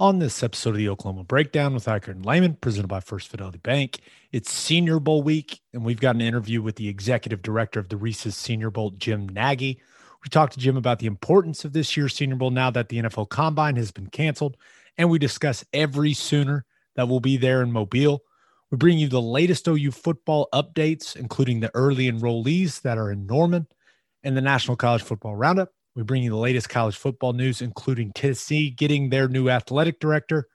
On this episode of the Oklahoma Breakdown with Ikard and Lehman, presented by First Fidelity Bank, it's Senior Bowl week, and we've got an interview with the executive director of the Reese's Senior Bowl, Jim Nagy. We talked to Jim about the importance of this year's Senior Bowl now that the NFL Combine has been canceled, and we discuss every Sooner that will be there in Mobile. We bring you the latest OU football updates, including the early enrollees that are in Norman and the National College Football Roundup. We bring you the latest college football news, including Tennessee getting their new athletic director.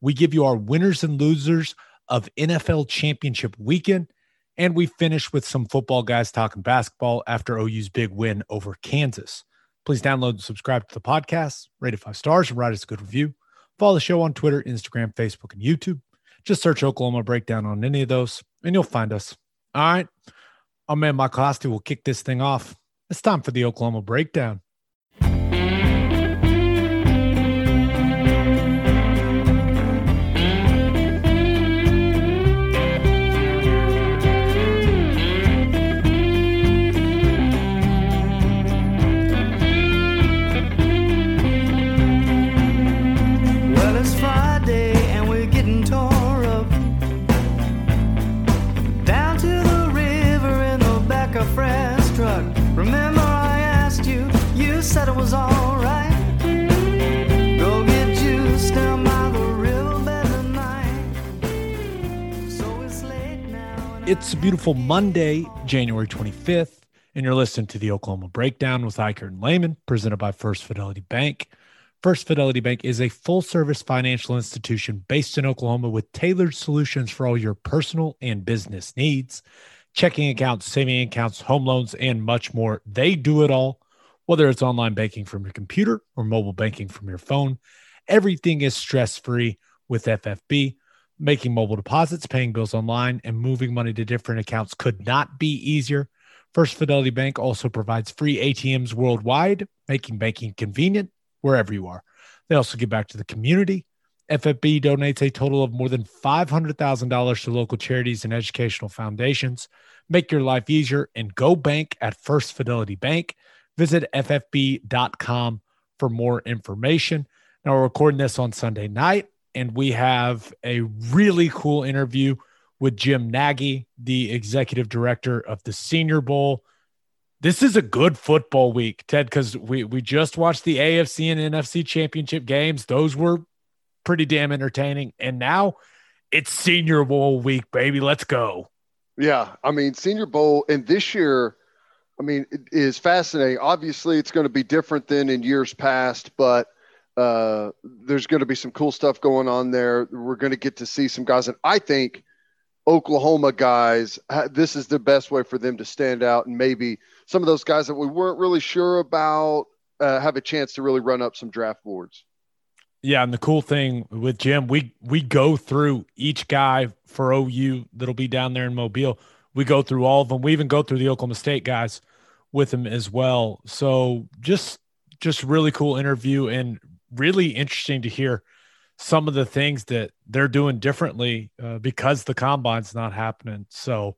We give you our winners and losers of NFL championship weekend. And we finish with some football guys talking basketball after OU's big win over Kansas. Please download and subscribe to the podcast, rate it five stars, and write us a good review. Follow the show on Twitter, Instagram, Facebook, and YouTube. Just search Oklahoma Breakdown on any of those, and you'll find us. All right. Our man Michael Hosty will kick this thing off. It's time for the Oklahoma Breakdown. It's a beautiful Monday, January 25th, and you're listening to the Oklahoma Breakdown with Ikard and Lehman, presented by First Fidelity Bank. First Fidelity Bank is a full service financial institution based in Oklahoma with tailored solutions for all your personal and business needs checking accounts, saving accounts, home loans, and much more. They do it all, whether it's online banking from your computer or mobile banking from your phone. Everything is stress free with FFB. Making mobile deposits, paying bills online, and moving money to different accounts could not be easier. First Fidelity Bank also provides free ATMs worldwide, making banking convenient wherever you are. They also give back to the community. FFB donates a total of more than $500,000 to local charities and educational foundations. Make your life easier and go bank at First Fidelity Bank. Visit ffb.com for more information. Now, we're recording this on Sunday night, and we have a really cool interview with Jim Nagy, the executive director of the Senior Bowl. This is a good football week, Ted, because we, we just watched the AFC and NFC championship games. Those were pretty damn entertaining. And now it's Senior Bowl week, baby. Let's go. Yeah, I mean, Senior Bowl, and this year, I mean, it is fascinating. Obviously, it's going to be different than in years past, but uh, there's going to be some cool stuff going on there. We're going to get to see some guys, and I think Oklahoma guys, this is the best way for them to stand out, and maybe some of those guys that we weren't really sure about uh, have a chance to really run up some draft boards. Yeah, and the cool thing with Jim, we we go through each guy for OU that'll be down there in Mobile. We go through all of them. We even go through the Oklahoma State guys with him as well. So just just really cool interview and really interesting to hear some of the things that they're doing differently uh, because the combine's not happening. So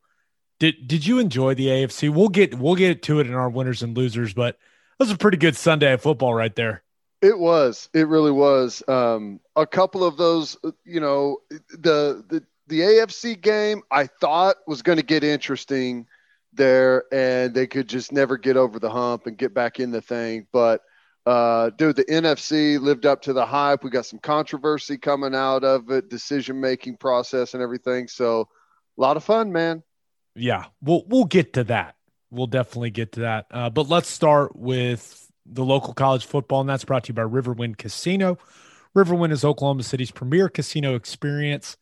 did did you enjoy the AFC? We'll get we'll get to it in our winners and losers, but that was a pretty good Sunday of football right there. It was. It really was. Um, a couple of those, you know, the the the AFC game I thought was going to get interesting there, and they could just never get over the hump and get back in the thing. But uh, dude, the NFC lived up to the hype. We got some controversy coming out of it, decision making process and everything. So a lot of fun, man. yeah, we'll we'll get to that. We'll definitely get to that. Uh, but let's start with the local college football, and that's brought to you by Riverwind Casino. Riverwind is Oklahoma City's premier casino experience.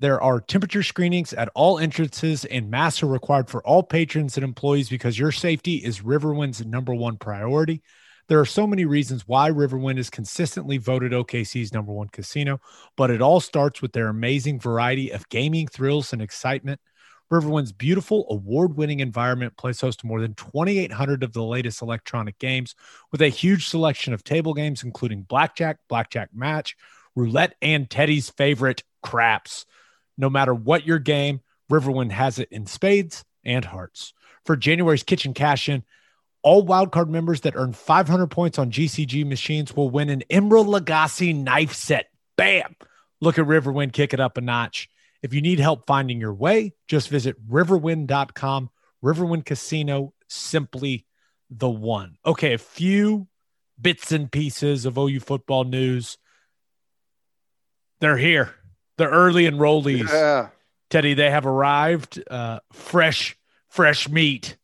There are temperature screenings at all entrances, and masks are required for all patrons and employees because your safety is Riverwind's number one priority. There are so many reasons why Riverwind is consistently voted OKC's number one casino, but it all starts with their amazing variety of gaming thrills and excitement. Riverwind's beautiful, award winning environment plays host to more than 2,800 of the latest electronic games with a huge selection of table games, including blackjack, blackjack match, roulette, and Teddy's favorite, craps. No matter what your game, Riverwind has it in spades and hearts. For January's kitchen cash in, all wildcard members that earn 500 points on GCG machines will win an Emeril Lagasse knife set. bam, look at Riverwind kick it up a notch. If you need help finding your way, just visit riverwind.com. Riverwind Casino, simply the one. Okay, a few bits and pieces of OU football news. They're here. The early enrollees. Yeah. Teddy, they have arrived. Uh, fresh, fresh meat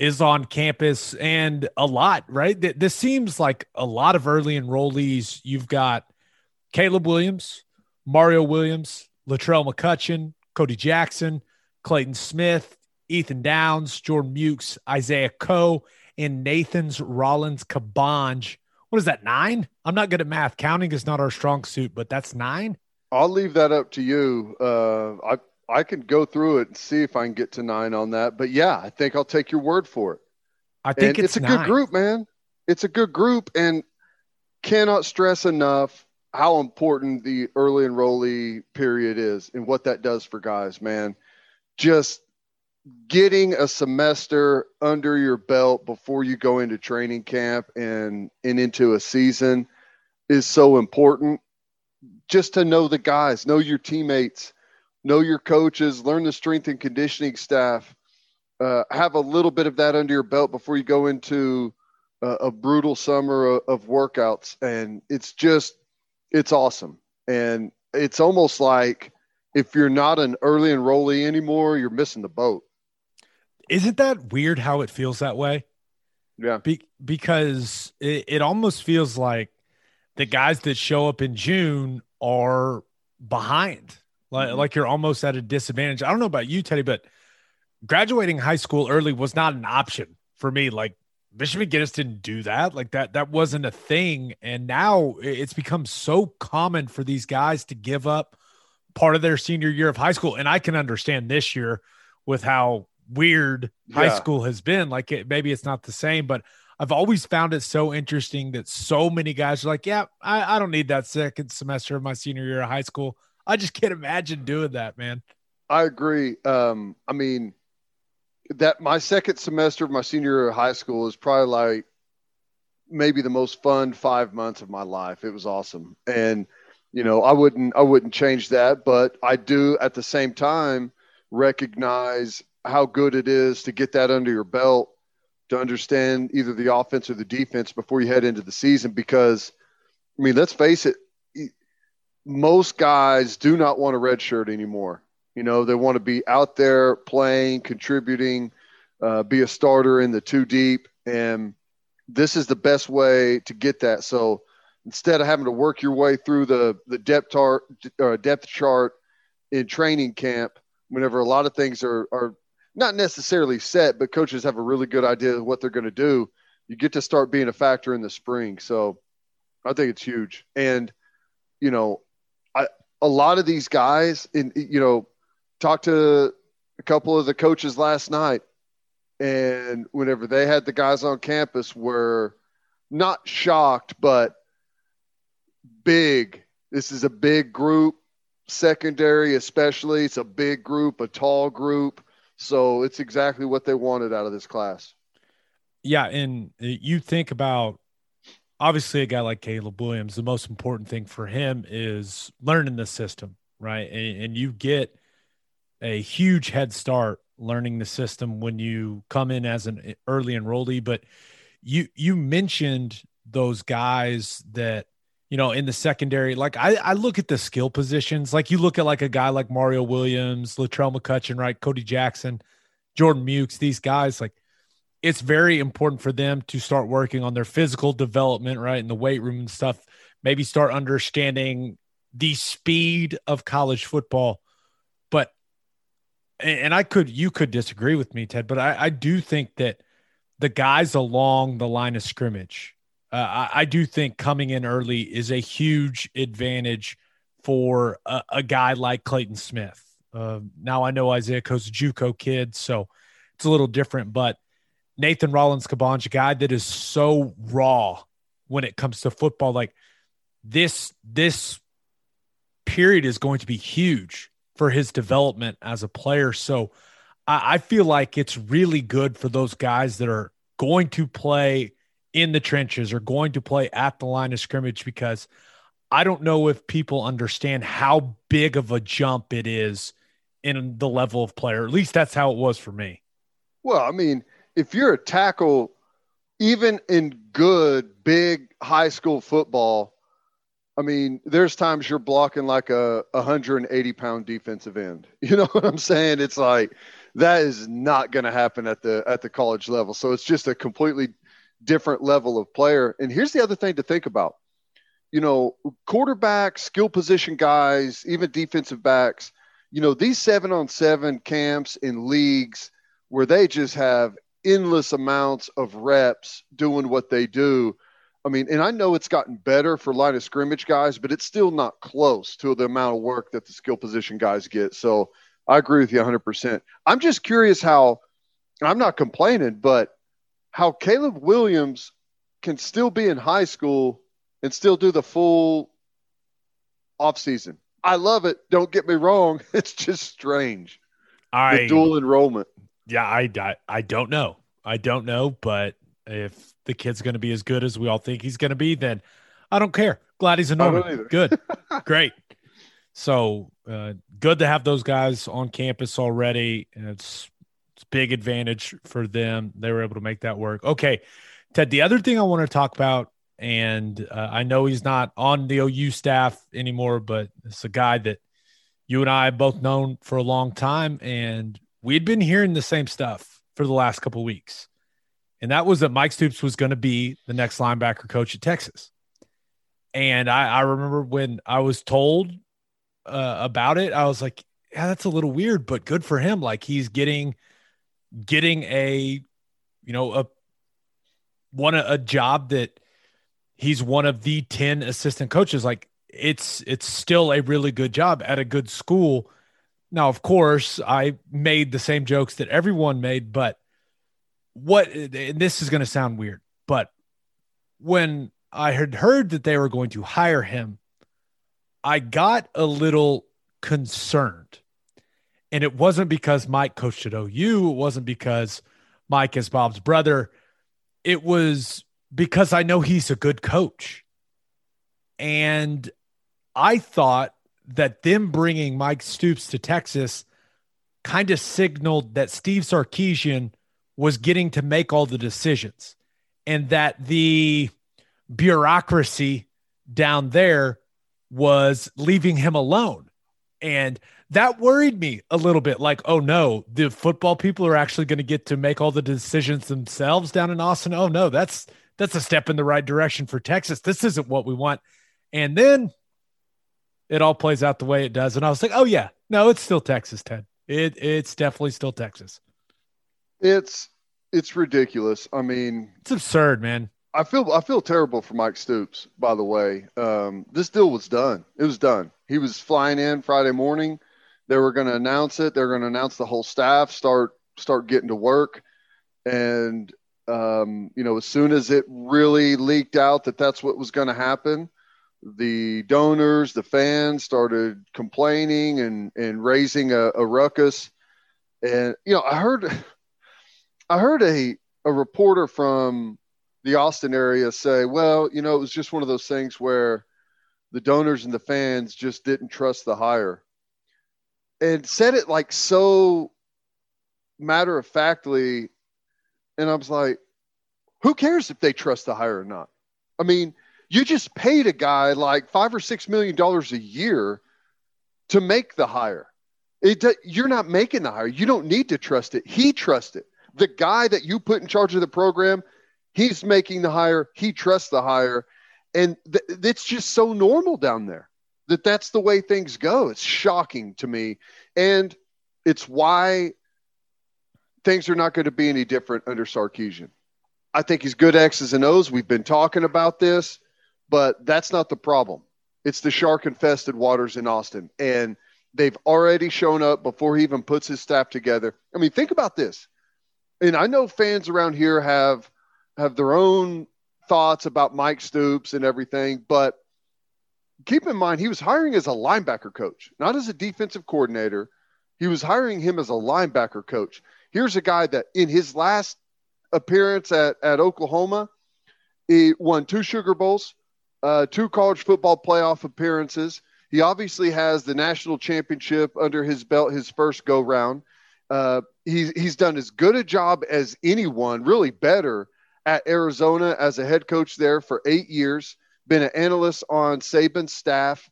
is on campus and a lot, right? This seems like a lot of early enrollees. You've got Caleb Williams, Mario Williams, Latrell McCutcheon, Cody Jackson, Clayton Smith, Ethan Downs, Jordan Mukes, Isaiah Coe, and Nathan's Rollins Cabange. What is that, nine? I'm not good at math. Counting is not our strong suit, but that's nine. I'll leave that up to you. Uh, I I can go through it and see if I can get to nine on that. But yeah, I think I'll take your word for it. I think it's, it's a nine. good group, man. It's a good group, and cannot stress enough how important the early enrollee period is and what that does for guys, man. Just getting a semester under your belt before you go into training camp and and into a season is so important just to know the guys know your teammates know your coaches learn the strength and conditioning staff uh, have a little bit of that under your belt before you go into a, a brutal summer of, of workouts and it's just it's awesome and it's almost like if you're not an early enrollee anymore you're missing the boat Isn't that weird how it feels that way? yeah Be- because it, it almost feels like the guys that show up in June are behind. Like, Mhm. like you're almost at a disadvantage. I don't know about you, Teddy, but graduating high school early was not an option for me. Like Michigan McGinnis didn't do that. Like that, that wasn't a thing. And now it's become so common for these guys to give up part of their senior year of high school. And I can understand this year with how weird high school has been. Like it, maybe it's not the same, but I've always found it so interesting that so many guys are like, yeah, I, I don't need that second semester of my senior year of high school. I just can't imagine doing that, man. I agree. Um, I mean, that my second semester of my senior year of high school is probably like maybe the most fun five months of my life. It was awesome, and you know, I wouldn't I wouldn't change that, but I do at the same time recognize how good it is to get that under your belt to understand either the offense or the defense before you head into the season. Because, I mean, let's face it, most guys do not want a red shirt anymore. You know, they want to be out there playing, contributing, uh, be a starter in the two deep. And this is the best way to get that. So instead of having to work your way through the, the depth, chart, uh, depth chart in training camp, whenever a lot of things are, are not necessarily set, but coaches have a really good idea of what they're going to do, you get to start being a factor in the spring. So I think it's huge. And, you know, a lot of these guys in, you know, talked to a couple of the coaches last night and whenever they had the guys on campus were not shocked, but big. This is a big group, secondary especially. It's a big group, a tall group. So it's exactly what they wanted out of this class. Yeah, and uh, you think about obviously a guy like Caleb Williams, the most important thing for him is learning the system, right? And, and you get a huge head start learning the system when you come in as an early enrollee. But you you mentioned those guys that you know in the secondary. Like I, I look at the skill positions. Like you look at like a guy like Mario Williams, Latrell McCutcheon, right? Cody Jackson, Jordan Mukes. These guys like it's very important for them to start working on their physical development, right? In the weight room and stuff. Maybe start understanding the speed of college football. But, and I could, you could disagree with me, Ted, but I, I do think that the guys along the line of scrimmage, uh, I, I, do think coming in early is a huge advantage for a, a guy like Clayton Smith. Uh, now I know Isaiah Coe's a JUCO kid, so it's a little different, but Nathan Rollins Cabange, a guy that is so raw when it comes to football. Like this, this period is going to be huge for his development as a player. So I, I feel like it's really good for those guys that are going to play in the trenches or going to play at the line of scrimmage because I don't know if people understand how big of a jump it is in the level of player. At least that's how it was for me. Well, I mean, if you're a tackle, even in good, big high school football, I mean, there's times you're blocking like a 180 pound defensive end. You know what I'm saying? It's like that is not going to happen at the at the college level. So it's just a completely different level of player. And here's the other thing to think about. You know, quarterbacks, skill position guys, even defensive backs, you know, these seven on seven camps in leagues where they just have endless amounts of reps doing what they do. I mean, and I know it's gotten better for line of scrimmage guys, but it's still not close to the amount of work that the skill position guys get. So I agree with you 100%. I'm just curious how, I'm not complaining, but how Caleb Williams can still be in high school and still do the full offseason. I love it. Don't get me wrong. It's just strange. I the dual enrollment. Yeah, I, I I don't know. I don't know, but if the kid's going to be as good as we all think he's going to be, then I don't care. Glad he's a Norman. Good, great. So uh, good to have those guys on campus already. It's it's big advantage for them. They were able to make that work. Okay, Ted. The other thing I want to talk about, and uh, I know he's not on the OU staff anymore, but it's a guy that you and I have both known for a long time, and we'd been hearing the same stuff for the last couple weeks, and that was that Mike Stoops was going to be the next linebacker coach at Texas. And I, I remember when I was told uh, about it, I was like, "Yeah, that's a little weird, but good for him. Like he's getting." getting a you know a one a, a job that he's one of the 10 assistant coaches like it's it's still a really good job at a good school now of course i made the same jokes that everyone made but what this is going to sound weird but when i had heard that they were going to hire him i got a little concerned and it wasn't because Mike coached at OU. It wasn't because Mike is Bob's brother. It was because I know he's a good coach. And I thought that them bringing Mike Stoops to Texas kind of signaled that Steve Sarkisian was getting to make all the decisions and that the bureaucracy down there was leaving him alone. And that worried me a little bit. Like, oh no, the football people are actually going to get to make all the decisions themselves down in Austin. Oh no, that's that's a step in the right direction for Texas. This isn't what we want. And then it all plays out the way it does. And I was like, oh yeah, no, it's still Texas, Ted. It it's definitely still Texas. It's it's ridiculous. I mean, it's absurd, man. I feel I feel terrible for Mike Stoops. By the way, um, this deal was done. It was done. He was flying in Friday morning they were going to announce it. They're going to announce the whole staff start start getting to work, and um, you know, as soon as it really leaked out that that's what was going to happen, the donors, the fans started complaining and and raising a, a ruckus. And you know, I heard I heard a a reporter from the Austin area say, well, you know, it was just one of those things where the donors and the fans just didn't trust the hire and said it like so matter of factly. And I was like, who cares if they trust the hire or not? I mean, you just paid a guy like five or six million dollars a year to make the hire. It, you're not making the hire. You don't need to trust it. He trusts it. The guy that you put in charge of the program, he's making the hire. He trusts the hire. And th- it's just so normal down there that that's the way things go. It's shocking to me. And it's why things are not going to be any different under Sarkisian. I think he's good X's and O's. We've been talking about this, but that's not the problem. It's the shark infested waters in Austin. And they've already shown up before he even puts his staff together. I mean, think about this. And I know fans around here have have their own thoughts about Mike Stoops and everything, but keep in mind he was hiring as a linebacker coach, not as a defensive coordinator. He was hiring him as a linebacker coach. Here's a guy that in his last appearance at, at Oklahoma, he won two Sugar Bowls, uh, two college football playoff appearances. He obviously has the national championship under his belt, his first go round. Uh, he's he's done as good a job as anyone, really better at Arizona as a head coach there for eight years. Been an analyst on Saban's staff.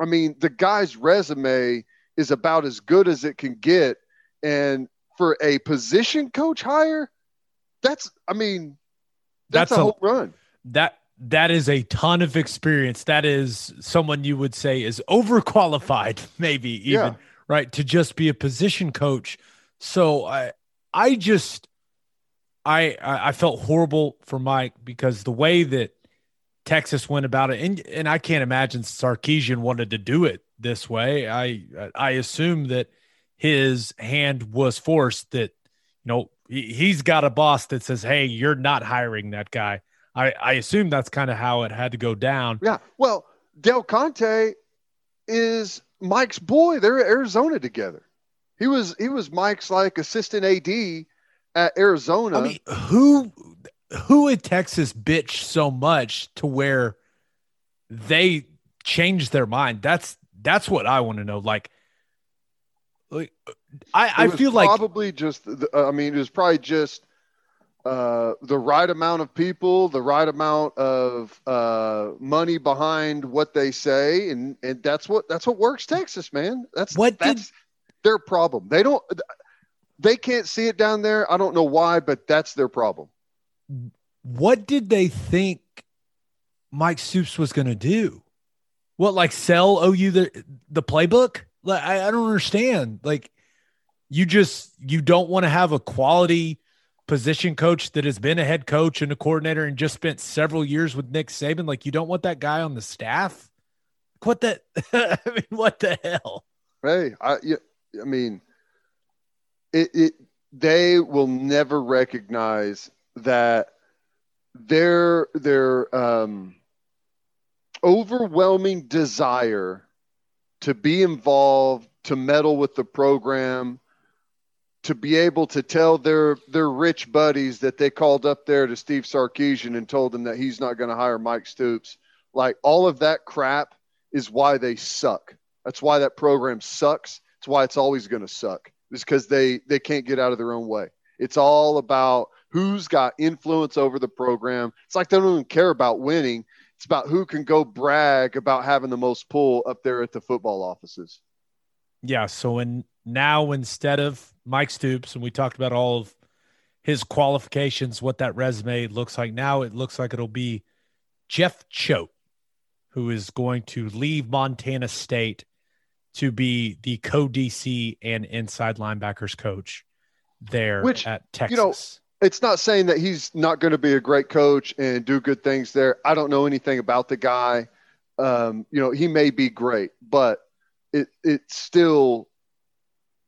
I mean, the guy's resume is about as good as it can get, and for a position coach hire, that's I mean, that's, that's a, a home run. That that is a ton of experience. That is someone you would say is overqualified, maybe even yeah. right to just be a position coach so I I just I I felt horrible for Mike because the way that Texas went about it, and and I can't imagine Sarkisian wanted to do it this way. I I assume that his hand was forced. That you know he's got a boss that says, "Hey, you're not hiring that guy." I I assume that's kind of how it had to go down. Yeah. Well, Del Conte is Mike's boy. They're at Arizona together. He was he was Mike's like assistant AD at Arizona. I mean, who who in Texas bitch so much to where they changed their mind? That's that's what I want to know. Like, like I, I feel like probably just. I mean, it was probably just uh, the right amount of people, the right amount of uh, money behind what they say, and and that's what that's what works Texas, man. That's what that's did, their problem. They don't they can't see it down there. I don't know why, but that's their problem. What did they think Mike Stoops was going to do? What like sell OU the the playbook? Like I, I don't understand. Like you just you don't want to have a quality position coach that has been a head coach and a coordinator and just spent several years with Nick Saban. Like you don't want that guy on the staff. What the? I mean, what the hell? Hey, I I mean, it, it they will never recognize that their their um, overwhelming desire to be involved, to meddle with the program, to be able to tell their their rich buddies that they called up there to Steve Sarkisian and told them that he's not going to hire Mike Stoops. Like all of that crap is why they suck. That's why that program sucks. It's why it's always going to suck. Is because they they can't get out of their own way. It's all about who's got influence over the program. It's like they don't even care about winning. It's about who can go brag about having the most pull up there at the football offices. Yeah. So in now instead of Mike Stoops, and we talked about all of his qualifications, what that resume looks like now, it looks like it'll be Jeff Choate, who is going to leave Montana State to be the co DC and inside linebackers coach there Which, at Texas. You know, it's not saying that he's not going to be a great coach and do good things there. I don't know anything about the guy. Um, you know, he may be great, but it it's still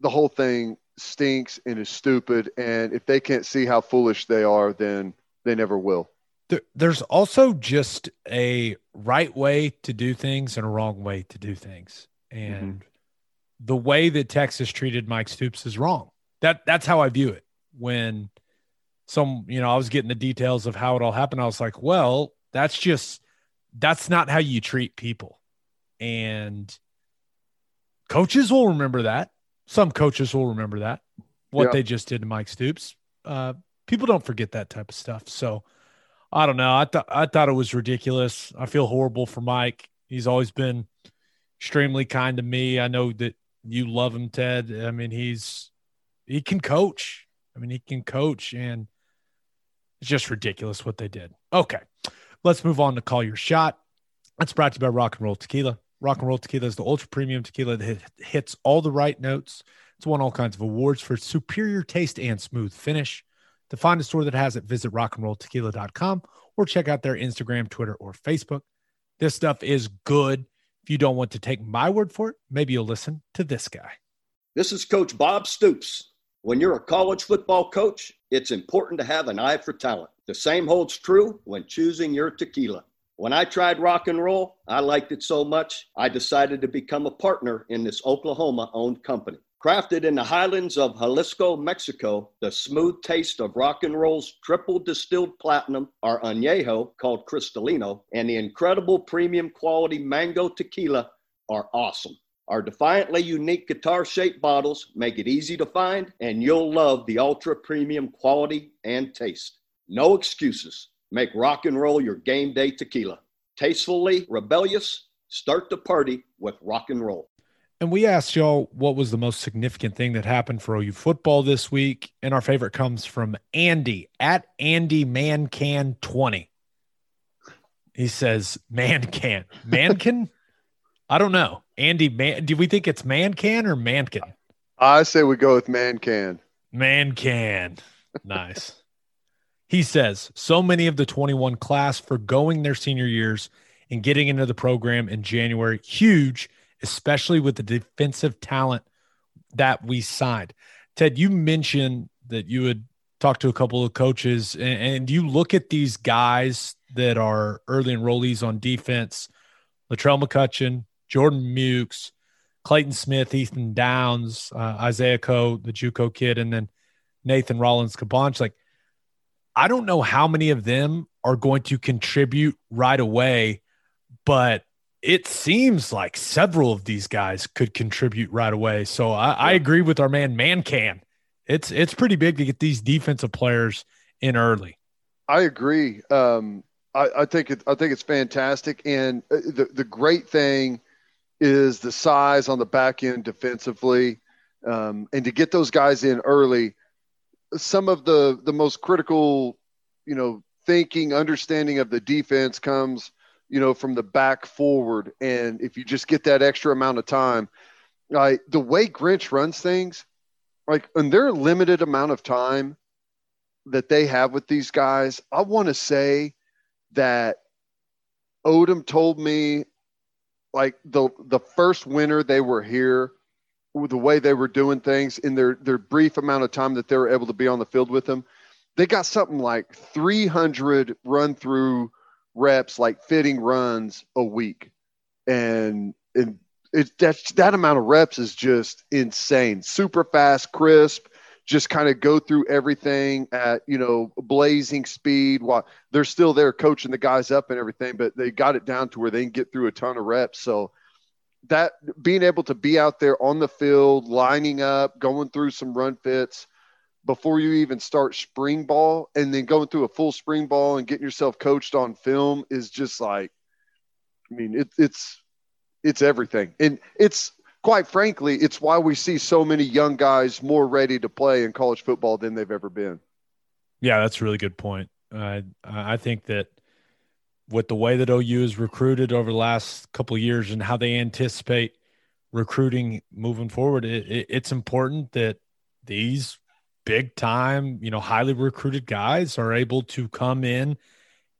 the whole thing stinks and is stupid. And if they can't see how foolish they are, then they never will. There, there's also just a right way to do things and a wrong way to do things. And mm-hmm. the way that Texas treated Mike Stoops is wrong. That that's how I view it. When some, you know, I was getting the details of how it all happened. I was like, well, that's just that's not how you treat people. And coaches will remember that. Some coaches will remember that. What yeah. they just did to Mike Stoops. Uh, people don't forget that type of stuff. So I don't know. I thought I thought it was ridiculous. I feel horrible for Mike. He's always been extremely kind to me. I know that you love him, Ted. I mean, he's he can coach. I mean, he can coach, and it's just ridiculous what they did. Okay, let's move on to call your shot. That's brought to you by Rock and Roll Tequila. Rock and Roll Tequila is the ultra premium tequila that hits all the right notes. It's won all kinds of awards for superior taste and smooth finish. To find a store that has it, visit rockandrolltequila.com or check out their Instagram, Twitter, or Facebook. This stuff is good. If you don't want to take my word for it, maybe you'll listen to this guy. This is Coach Bob Stoops. When you're a college football coach, it's important to have an eye for talent. The same holds true when choosing your tequila. When I tried rock and roll, I liked it so much, I decided to become a partner in this Oklahoma owned company. Crafted in the highlands of Jalisco, Mexico, the smooth taste of rock and roll's triple distilled platinum, our añejo called Cristalino, and the incredible premium quality mango tequila are awesome. Our defiantly unique guitar shaped bottles make it easy to find, and you'll love the ultra premium quality and taste. No excuses. Make rock and roll your game day tequila. Tastefully rebellious, start the party with rock and roll. And we asked y'all what was the most significant thing that happened for OU football this week. And our favorite comes from Andy at Andy Mancan 20. He says, Mancan. Mancan? I don't know. Andy, man, do we think it's Mancan or Mankin? I say we go with Mancan. Mancan. Nice. He says, so many of the 21 class forgoing their senior years and getting into the program in January. Huge especially with the defensive talent that we signed. Ted, you mentioned that you had talked to a couple of coaches, and, and you look at these guys that are early enrollees on defense Latrell McCutcheon, Jordan Mukes, Clayton Smith, Ethan Downs, uh, Isaiah Coe, the Juco kid, and then Nathan Rollins Cabange. Like, I don't know how many of them are going to contribute right away, but it seems like several of these guys could contribute right away. So I, I agree with our man Man Can. It's it's pretty big to get these defensive players in early. I agree. Um, I, I, think it, I think it's fantastic, and uh, the the great thing is the size on the back end defensively, um, and to get those guys in early. Some of the the most critical, you know, thinking, understanding of the defense comes you know, from the back forward. And if you just get that extra amount of time, like the way Grinch runs things, like in their limited amount of time that they have with these guys, I want to say that Odom told me like the the first winter they were here, the way they were doing things in their their brief amount of time that they were able to be on the field with them, they got something like 300 run through reps like fitting runs a week. And and it that's that amount of reps is just insane. Super fast crisp just kind of go through everything at you know blazing speed while they're still there coaching the guys up and everything but they got it down to where they can get through a ton of reps. So that being able to be out there on the field lining up going through some run fits before you even start spring ball and then going through a full spring ball and getting yourself coached on film is just like i mean it, it's it's everything. And it's quite frankly it's why we see so many young guys more ready to play in college football than they've ever been. Yeah that's a really good point. Uh, i think that with the way that ou is recruited over the last couple years and how they anticipate recruiting moving forward it, it, it's important that these big time, you know, highly recruited guys are able to come in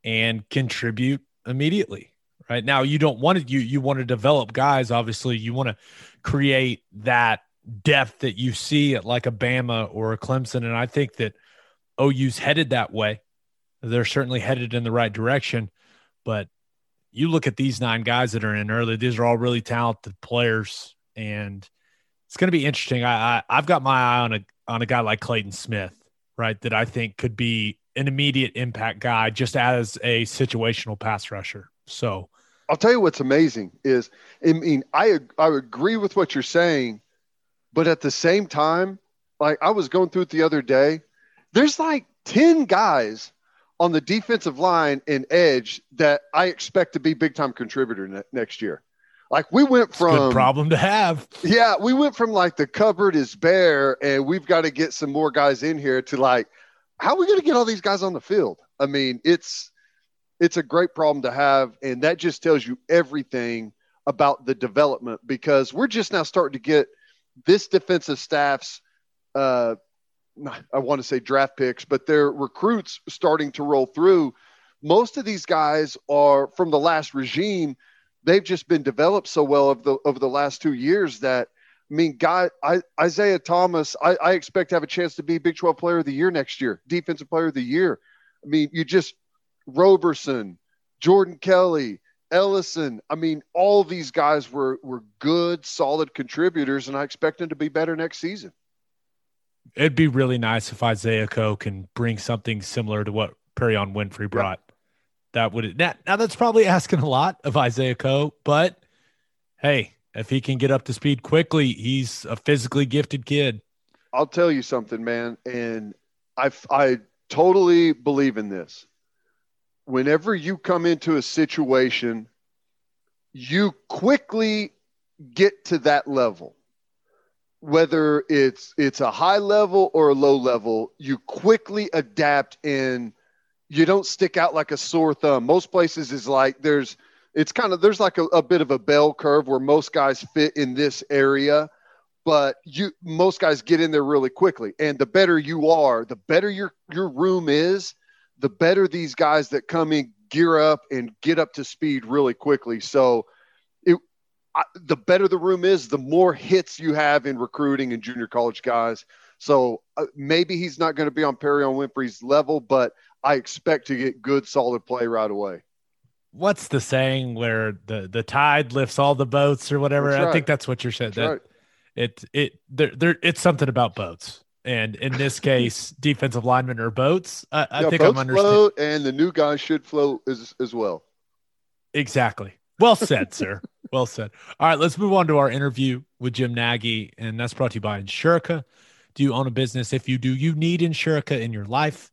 and contribute immediately. Right now, you don't want to you you want to develop guys. Obviously, you want to create that depth that you see at like a Bama or a Clemson, and I think that OU's headed that way. They're certainly headed in the right direction, but you look at these nine guys that are in early; these are all really talented players, and it's going to be interesting. I, I I've got my eye on a on a guy like Clayton Smith, right? That I think could be an immediate impact guy just as a situational pass rusher. So I'll tell you what's amazing is I mean I I agree with what you're saying, but at the same time, like I was going through it the other day, there's like 10 guys on the defensive line and edge that I expect to be big time contributor ne- next year. Like we went from problem to have. Yeah, we went from like the cupboard is bare and we've got to get some more guys in here to like how are we going to get all these guys on the field? I mean, it's it's a great problem to have and that just tells you everything about the development because we're just now starting to get this defensive staff's uh I want to say draft picks, but their recruits starting to roll through. Most of these guys are from the last regime they've just been developed so well over the over the last two years that I mean, guy, I, Isaiah Thomas, I, I, expect to have a chance to be Big 12 Player of the Year next year, Defensive Player of the Year. I mean, you just Roberson, Jordan Kelley, Ellison. I mean, all these guys were were good, solid contributors, and I expect them to be better next season. It'd be really nice if Isaiah Coe can bring something similar to what Perrion Winfrey brought. Yep. That would now, now that's probably asking a lot of Isaiah Coe, but hey, if he can get up to speed quickly, he's a physically gifted kid. I'll tell you something, man, and I I totally believe in this. Whenever you come into a situation, you quickly get to that level. Whether it's it's a high level or a low level, you quickly adapt and you don't stick out like a sore thumb. Most places is like there's it's kind of there's like a, a bit of a bell curve where most guys fit in this area but you most guys get in there really quickly and the better you are the better your your room is the better these guys that come in gear up and get up to speed really quickly so I, the better the room is the more hits you have in recruiting and junior college guys so uh, maybe he's not going to be on Perrion Winfrey's level but I expect to get good solid play right away what's the saying where the the tide lifts all the boats or whatever right. I think that's what you're saying that right it it there there it's something about boats. And in this case, defensive linemen are boats. I, I yeah, think I'm understanding. and the new guys should float as as well. Exactly. Well said, sir. Well said. All right, let's move on to our interview with Jim Nagy, and that's brought to you by Insurica. Do you own a business? If you do, you need Insurica in your life.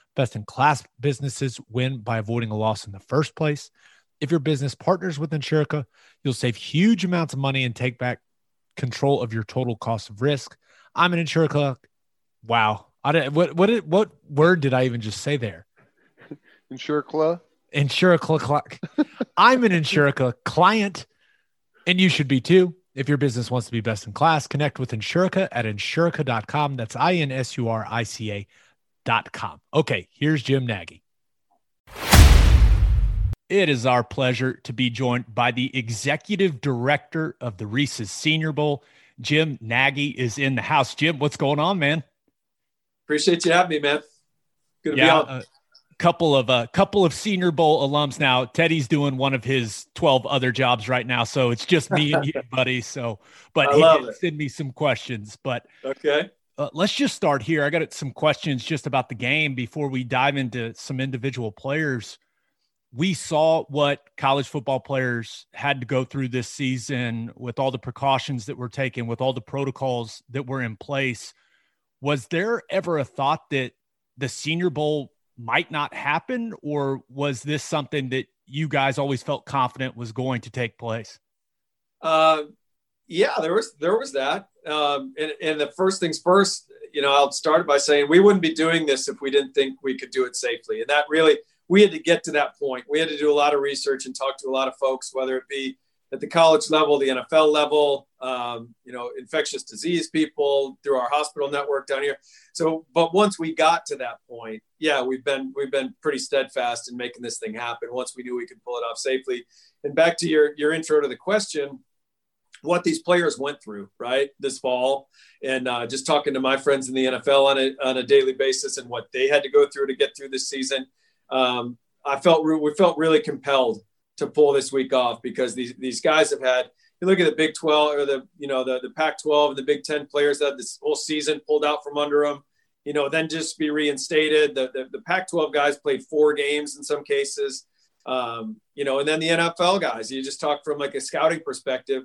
Best in class businesses win by avoiding a loss in the first place. If your business partners with Insurica, you'll save huge amounts of money and take back control of your total cost of risk. I'm an Insurica. Wow. I did, what what what word did I even just say there? Insurica. Insurica. I'm an Insurica client, and you should be too. If your business wants to be best in class, connect with Insurica at insurica.com. That's I N S U R I C A com. Okay, here's Jim Nagy. It is our pleasure to be joined by the executive director of the Reese's Senior Bowl. Jim Nagy is in the house. Jim, what's going on, man? Appreciate you having me, man. Good to yeah, be on. A couple of a uh, couple of Senior Bowl alums now. Teddy's doing one of his twelve other jobs right now, so it's just me and you, buddy. So, but I he did send me some questions. But okay, uh, let's just start here. I got some questions just about the game before we dive into some individual players. We saw what college football players had to go through this season with all the precautions that were taken, with all the protocols that were in place. Was there ever a thought that the Senior Bowl might not happen, or was this something that you guys always felt confident was going to take place? Uh, yeah, there was there was that. Um, and, and the first things first, you know, I'll start by saying we wouldn't be doing this if we didn't think we could do it safely. And that really, we had to get to that point. We had to do a lot of research and talk to a lot of folks, whether it be at the college level, the NFL level, um, you know, infectious disease people through our hospital network down here. So, but once we got to that point, yeah, we've been we've been pretty steadfast in making this thing happen. Once we knew we could pull it off safely. And back to your your intro to the question, what these players went through right this fall. And uh, just talking to my friends in the nfl on a, on a daily basis and what they had to go through to get through this season um, i felt we felt really compelled to pull this week off because these, these guys have had you look at the big 12 or the you know the, the pac 12 and the big 10 players that this whole season pulled out from under them you know then just be reinstated. The, the, the pac 12 guys played four games in some cases um, you know and then the nfl guys you just talk from like a scouting perspective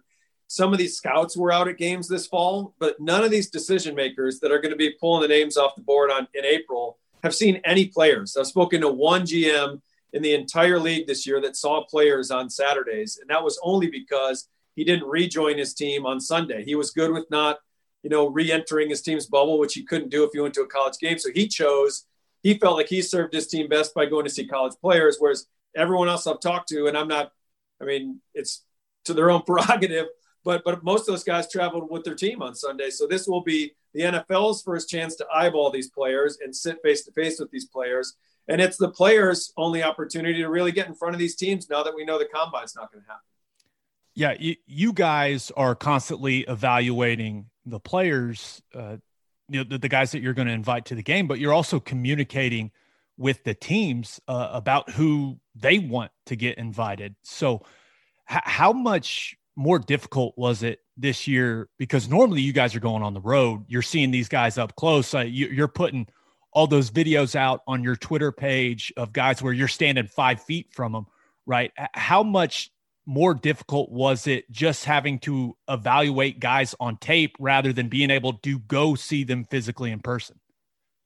some of these scouts were out at games this fall, but none of these decision makers that are going to be pulling the names off the board on in April have seen any players. I've spoken to one GM in the entire league this year that saw players on Saturdays, and that was only because he didn't rejoin his team on Sunday. He was good with not, you know, re-entering his team's bubble, which he couldn't do if he went to a college game. So he chose. He felt like he served his team best by going to see college players, whereas everyone else I've talked to, and I'm not. I mean, it's to their own prerogative. But but most of those guys traveled with their team on Sunday, so this will be the NFL's first chance to eyeball these players and sit face to face with these players. And it's the players' only opportunity to really get in front of these teams now that we know the combine's not going to happen. Yeah, you, you, guys are constantly evaluating the players, uh, you know, the, the, guys that you're going to invite to the game, but you're also communicating with the teams uh, about who they want to get invited. So, h- how much more difficult was it this year? Because normally you guys are going on the road, you're seeing these guys up close. Uh, you, you're putting all those videos out on your Twitter page of guys where you're standing five feet from them, right? How much more difficult was it just having to evaluate guys on tape rather than being able to go see them physically in person?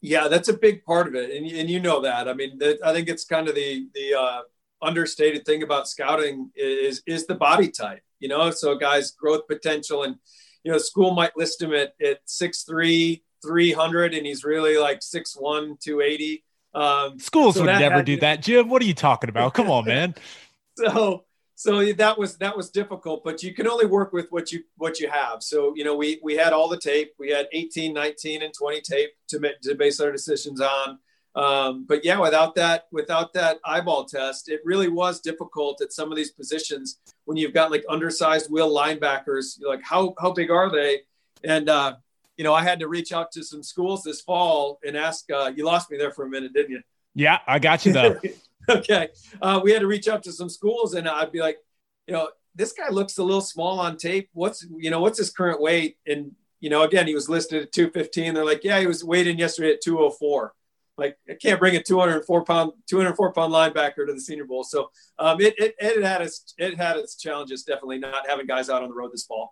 Yeah, that's a big part of it, and and you know that. I mean, I think it's kind of the the uh, understated thing about scouting is is the body type. You know, so guys' growth potential, and you know, school might list him at at six three, three hundred, and he's really like six one, two eighty. Um, Schools so would never do that, Jim. What are you talking about? Come on, man. so so that was that was difficult but you can only work with what you what you have so you know we we had all the tape we had 18 19 and 20 tape to, make, to base our decisions on um, but yeah without that without that eyeball test it really was difficult at some of these positions when you've got like undersized will linebackers you're like how how big are they and uh, you know i had to reach out to some schools this fall and ask uh, you lost me there for a minute didn't you yeah i got you though okay. Uh, we had to reach out to some schools, and I'd be like, you know, this guy looks a little small on tape. What's you know what's his current weight? And you know, again, he was listed at 215. They're like, yeah, he was weighed in yesterday at 204. Like, I can't bring a 204 pound 204 pound linebacker to the Senior Bowl. So um, it, it it had its it had its challenges. Definitely not having guys out on the road this fall.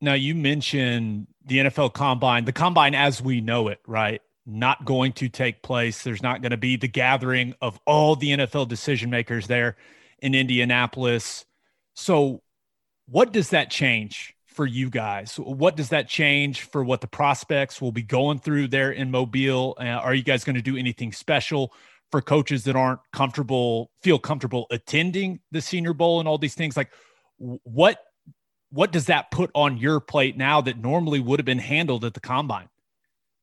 Now you mentioned the NFL Combine, the Combine as we know it, right? not going to take place. There's not going to be the gathering of all the NFL decision makers there in Indianapolis. So, what does that change for you guys? What does that change for what the prospects will be going through there in Mobile? Uh, are you guys going to do anything special for coaches that aren't comfortable, feel comfortable attending the Senior Bowl and all these things? Like, what what does that put on your plate now that normally would have been handled at the combine?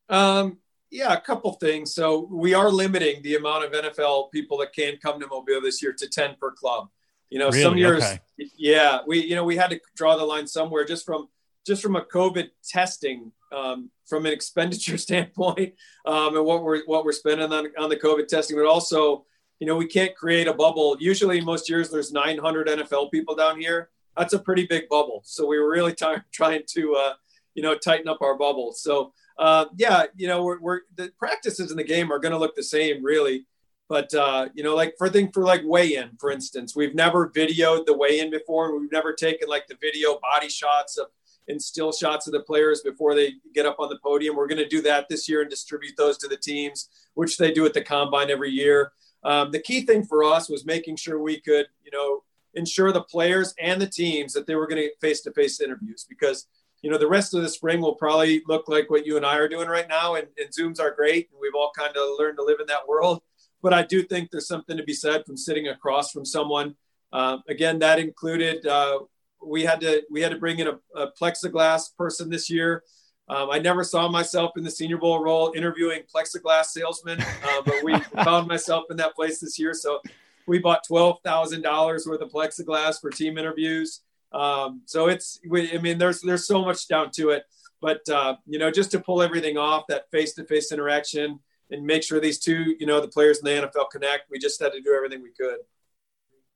Um, yeah, a couple things. So we are limiting the amount of NFL people that can come to Mobile this year to 10 per club. You know, really? some years, okay. yeah, we, you know, we had to draw the line somewhere just from, just from a COVID testing, um, from an expenditure standpoint, um, and what we're, what we're spending on, on the COVID testing, but also, you know, we can't create a bubble. Usually most years there's 900 NFL people down here. That's a pretty big bubble. So we were really t- trying to, uh, you know, tighten up our bubble. So, uh, yeah, you know, we're, we're, the practices in the game are going to look the same, really. But uh, you know, like for thing for like weigh-in, for instance, we've never videoed the weigh-in before. We've never taken like the video body shots of and still shots of the players before they get up on the podium. We're going to do that this year and distribute those to the teams, which they do at the combine every year. Um, the key thing for us was making sure we could, you know, ensure the players and the teams that they were going to get face-to-face interviews because you know, the rest of the spring will probably look like what you and I are doing right now. And, and Zooms are great. And we've all kind of learned to live in that world. But I do think there's something to be said from sitting across from someone. Uh, again, that included uh, we had to we had to bring in a, a plexiglass person this year. Um, I never saw myself in the Senior Bowl role interviewing plexiglass salesmen, uh, but we found myself in that place this year. So we bought twelve thousand dollars worth of plexiglass for team interviews. Um, so it's, we, I mean, there's there's so much down to it, but uh, you know, just to pull everything off, that face-to-face interaction, and make sure these two, you know, the players in the NFL connect. We just had to do everything we could.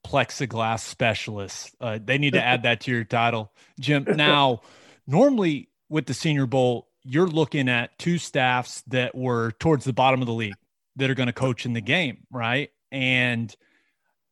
Plexiglass specialists. Uh, they need to add that to your title, Jim. Now, normally with the Senior Bowl, you're looking at two staffs that were towards the bottom of the league that are going to coach in the game, right? And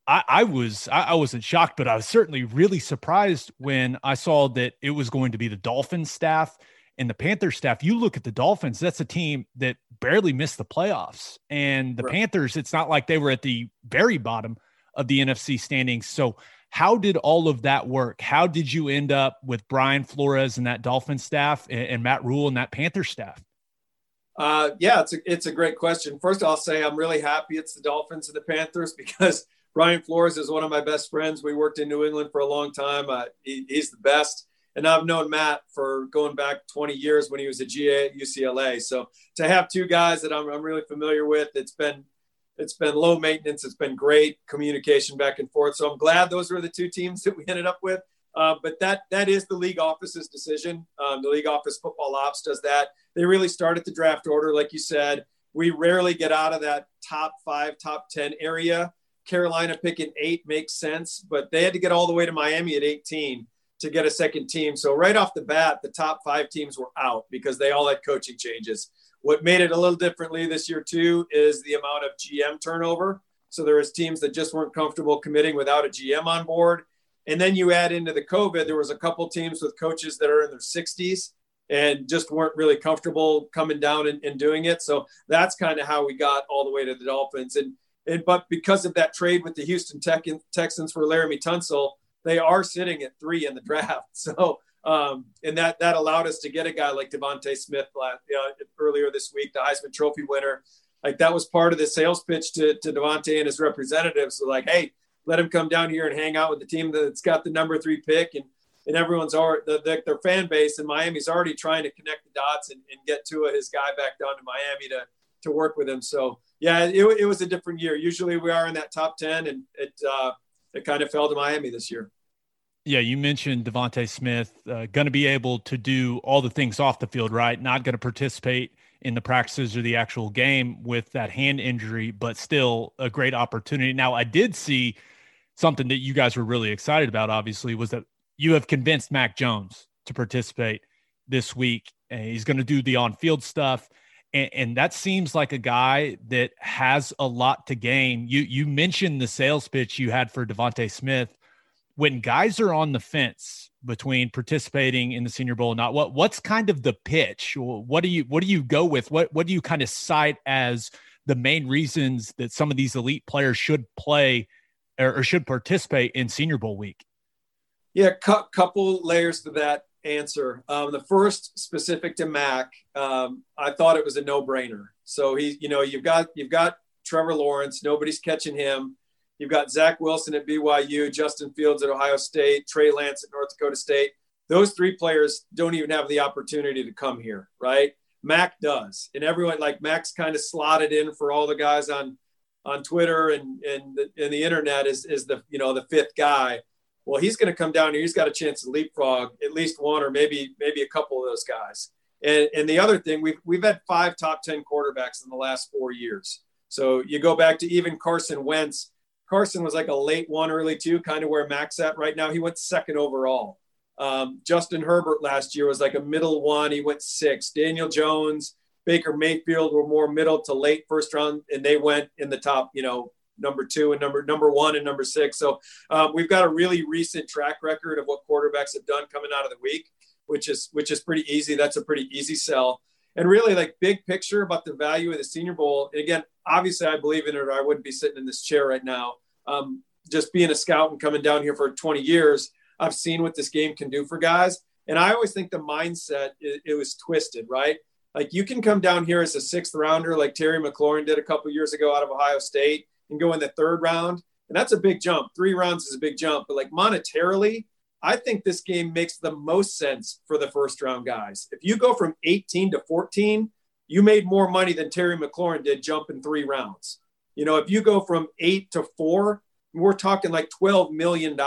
I, I was I, I, wasn't shocked, but I was certainly really surprised when I saw that it was going to be the Dolphins staff and the Panthers staff. You look at the Dolphins; that's a team that barely missed the playoffs, and the right. Panthers. It's not like they were at the very bottom of the NFC standings. So, how did all of that work? How did you end up with Brian Flores and that Dolphin staff, and, and Matt Rhule and that Panther staff? Uh, yeah, it's a it's a great question. First, I'll say I'm really happy it's the Dolphins and the Panthers because Brian Flores is one of my best friends. We worked in New England for a long time. Uh, he, he's the best. And I've known Matt for going back 20 years when he was a GA at UCLA. So to have two guys that I'm, I'm really familiar with, it's been it's been low maintenance. It's been great communication back and forth. So I'm glad those were the two teams that we ended up with. Uh, but that that is the league office's decision. Um, the league office football ops does that. They really start at the draft order, like you said. We rarely get out of that top five, top ten area. Carolina picking eight makes sense, but they had to get all the way to Miami at 18 to get a second team. So right off the bat, the top five teams were out because they all had coaching changes. What made it a little differently this year too is the amount of GM turnover. So there was teams that just weren't comfortable committing without a GM on board. And then you add into the COVID, there was a couple teams with coaches that are in their 60s and just weren't really comfortable coming down and, and doing it. So that's kind of how we got all the way to the Dolphins. And, and but because of that trade with the Houston Tech, Texans for Laremy Tunsil, they are sitting at three in the draft. So um, and that that allowed us to get a guy like DeVonta Smith last, know, earlier this week, the Heisman Trophy winner. Like that was part of the sales pitch to, to DeVonta and his representatives. So like, hey, let him come down here and hang out with the team that's got the number three pick, and and everyone's already the, the, their fan base in Miami's already trying to connect the dots and, and get to his guy back down to Miami to to work with him. So yeah, it, it was a different year. Usually we are in that top ten, and it uh, it kind of fell to Miami this year. Yeah, you mentioned DeVonta Smith uh, going to be able to do all the things off the field, right? Not going to participate in the practices or the actual game with that hand injury, but still a great opportunity. Now, I did see something that you guys were really excited about, obviously, was that you have convinced Mac Jones to participate this week. And he's going to do the on field stuff. And, and, that seems like a guy that has a lot to gain. You you mentioned the sales pitch you had for DeVonta Smith when guys are on the fence between participating in the Senior Bowl and not, what what's kind of the pitch? What do you what do you go with? What what do you kind of cite as the main reasons that some of these elite players should play or, or should participate in Senior Bowl week? Yeah, cu- couple layers to that answer. Um, the first, specific to Mac, um, I thought it was a no-brainer. So he, you know, you've got you've got Trevor Lawrence. Nobody's catching him. You've got Zach Wilson at BYU, Justin Fields at Ohio State, Trey Lance at North Dakota State. Those three players don't even have the opportunity to come here, right? Mac does, and everyone like Mac's kind of slotted in for all the guys on on Twitter and and the, and the internet is is the you know the fifth guy. Well, he's going to come down here. He's got a chance to leapfrog at least one or maybe maybe a couple of those guys. And and the other thing we've we've had five top ten quarterbacks in the last four years. So you go back to even Carson Wentz Carson was like a late one, early two, kind of where Mac's at right now. He went second overall. Um, Justin Herbert last year was like a middle one. He went six. Daniel Jones, Baker Mayfield were more middle to late first round, and they went in the top, you know, number two and number number one and number six. So um, we've got a really recent track record of what quarterbacks have done coming out of the week, which is which is pretty easy. That's a pretty easy sell. And really, like big picture about the value of the Senior Bowl. And again, obviously, I believe in it, or I wouldn't be sitting in this chair right now um, just being a scout and coming down here for 20 years, I've seen what this game can do for guys. And I always think the mindset it, it was twisted, right? Like you can come down here as a sixth rounder, like Terry McLaurin did a couple years ago out of Ohio State, and go in the third round, and that's a big jump. Three rounds is a big jump, but like monetarily, I think this game makes the most sense for the first round guys. If you go from 18 to 14, you made more money than Terry McLaurin did jumping three rounds. You know, if you go from eight to four, we're talking like $12 million.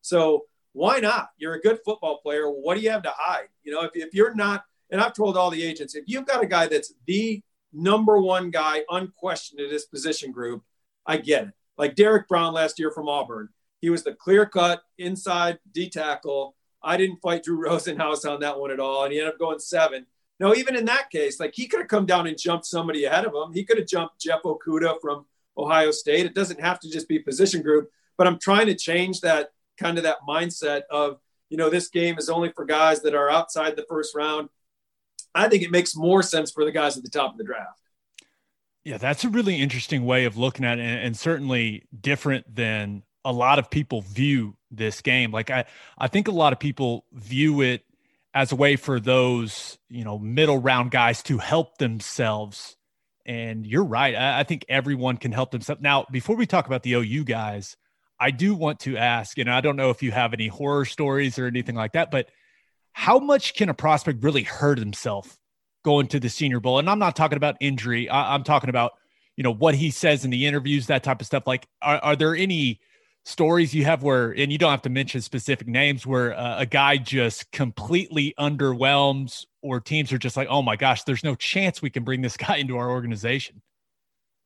So why not? You're a good football player. What do you have to hide? You know, if, if you're not, and I've told all the agents, if you've got a guy that's the number one guy, unquestioned in his position group, I get it. Like Derrick Brown last year from Auburn, he was the clear cut inside D tackle. I didn't fight Drew Rosenhaus on that one at all, and he ended up going seven. No, even in that case, like he could have come down and jumped somebody ahead of him. He could have jumped Jeff Okudah from Ohio State. It doesn't have to just be position group, but I'm trying to change that kind of that mindset of, you know, this game is only for guys that are outside the first round. I think it makes more sense for the guys at the top of the draft. Yeah, that's a really interesting way of looking at it, and certainly different than a lot of people view this game. Like I, I think a lot of people view it as a way for those, you know, middle round guys to help themselves And you're right. I, I think everyone can help themselves. Now, before we talk about the OU guys, I do want to ask, and I don't know if you have any horror stories or anything like that, but how much can a prospect really hurt himself going to the Senior Bowl? And I'm not talking about injury. I, am talking about, you know, what he says in the interviews, that type of stuff. Like, are, are there any stories you have where, and you don't have to mention specific names, where uh, a guy just completely underwhelms, or teams are just like, oh my gosh, there's no chance we can bring this guy into our organization?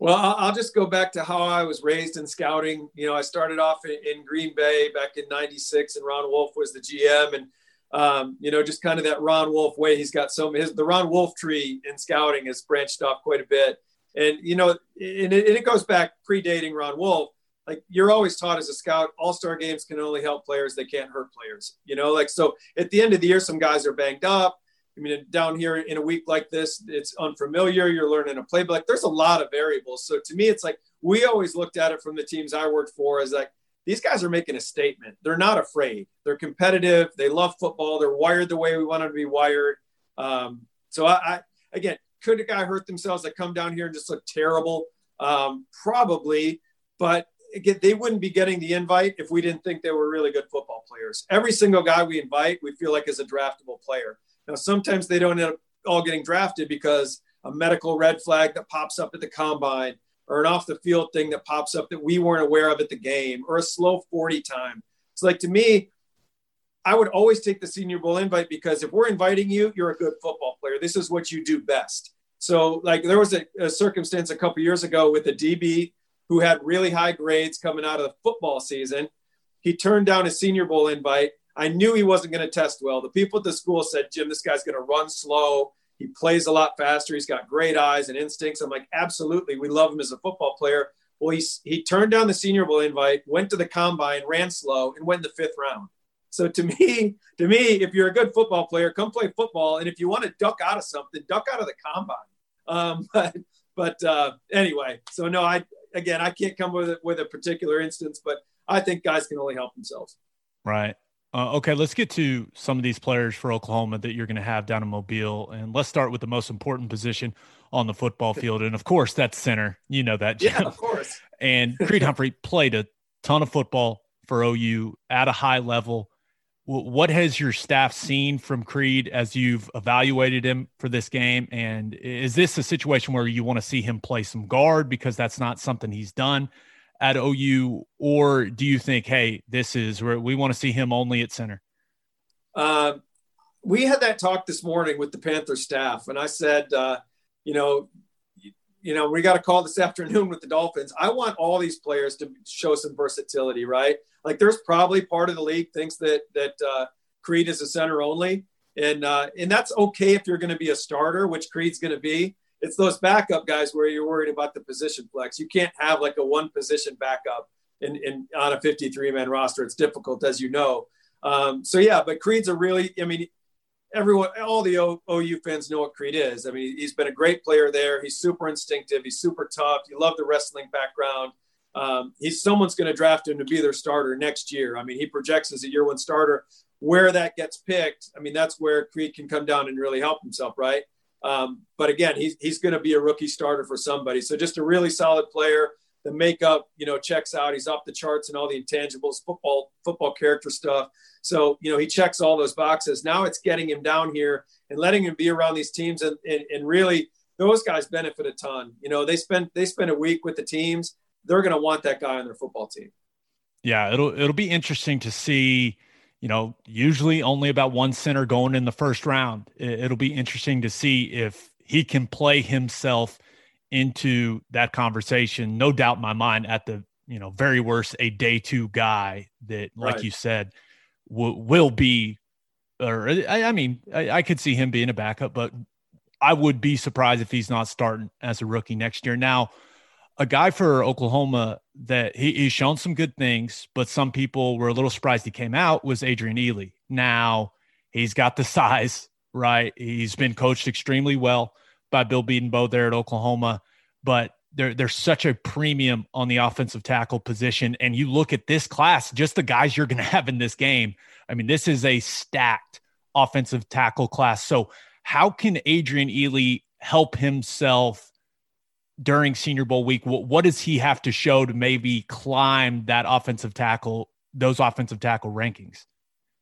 Well, I'll just go back to how I was raised in scouting. You know, I started off in Green Bay back in '96, and Ron Wolf was the GM, and um, you know, just kind of that Ron Wolf way. He's got so his the Ron Wolf tree in scouting has branched off quite a bit, and you know, and it, and it goes back predating Ron Wolf like you're always taught as a scout, all star games can only help players, they can't hurt players. You know, like so at the end of the year, some guys are banged up. I mean, down here in a week like this, it's unfamiliar. You're learning a playbook. there's a lot of variables. So to me, it's like we always looked at it from the teams I worked for as like these guys are making a statement. They're not afraid. They're competitive. They love football. They're wired the way we want them to be wired. Um, so I, I, again, could a guy hurt themselves that come down here and just look terrible? Um, probably, but again, they wouldn't be getting the invite if we didn't think they were really good football players. Every single guy we invite, we feel like is a draftable player. Now, sometimes they don't end up all getting drafted because a medical red flag that pops up at the combine or an off the field thing that pops up that we weren't aware of at the game or a slow 40 time. It's like to me, I would always take the Senior Bowl invite because if we're inviting you, you're a good football player. This is what you do best. So, like, there was a, a circumstance a couple years ago with a DB who had really high grades coming out of the football season. He turned down a Senior Bowl invite. I knew he wasn't going to test well. The people at the school said, Jim, this guy's going to run slow. He plays a lot faster. He's got great eyes and instincts. I'm like, absolutely. We love him as a football player. Well, he, he turned down the Senior Bowl invite, went to the combine, ran slow, and went in the fifth round. So to me, to me, if you're a good football player, come play football. And if you want to duck out of something, duck out of the combine. Um, but but uh, anyway, so no, I again, I can't come with with a particular instance, but I think guys can only help themselves. Right. Uh, okay, let's get to some of these players for Oklahoma that you're going to have down in Mobile, and let's start with the most important position on the football field, and of course, that's center. You know that, Jim. Yeah, of course. and Creed Humphrey played a ton of football for OU at a high level. What has your staff seen from Creed as you've evaluated him for this game? And is this a situation where you want to see him play some guard because that's not something he's done at OU? Or do you think, hey, this is where we want to see him only at center? Uh, we had that talk this morning with the Panther staff, and I said, uh, you know, you know, we got a call this afternoon with the Dolphins. I want all these players to show some versatility, right? Like, there's probably part of the league thinks that that uh, Creed is a center only, and uh, and that's okay if you're going to be a starter, which Creed's going to be. It's those backup guys where you're worried about the position flex. You can't have like a one position backup in, in on a 53 man roster. It's difficult, as you know. Um, so yeah, but Creed's a really, I mean, everyone, all the o, OU fans know what Creed is. I mean, he's been a great player there. He's super instinctive. He's super tough. You love the wrestling background. Um, he's someone's going to draft him to be their starter next year. I mean, he projects as a year one starter. Where that gets picked, I mean, that's where Creed can come down and really help himself, right? Um, but again, he's he's going to be a rookie starter for somebody. So just a really solid player. The makeup, you know, checks out. He's off the charts and all the intangibles, football football character stuff. So, you know, he checks all those boxes. Now it's getting him down here and letting him be around these teams and, and, and really those guys benefit a ton. You know, they spend they spend a week with the teams. They're going to want that guy on their football team. Yeah, it'll it'll be interesting to see. You know, usually only about one center going in the first round. It'll be interesting to see if he can play himself into that conversation. No doubt in my mind, at the you know very worst, a day two guy that, like right. you said, w- will be, or I, I mean, I, I, could see him being a backup, but I would be surprised if he's not starting as a rookie next year. Now, a guy for Oklahoma that he, he's shown some good things, but some people were a little surprised he came out was Adrian Ealy. Now he's got the size, right? He's been coached extremely well by Bill Bedenbaugh there at Oklahoma, but there, there's such a premium on the offensive tackle position. And you look at this class, just the guys you're going to have in this game. I mean, this is a stacked offensive tackle class. So, how can Adrian Ealy help himself during Senior Bowl week? What, what does he have to show to maybe climb that offensive tackle, those offensive tackle rankings?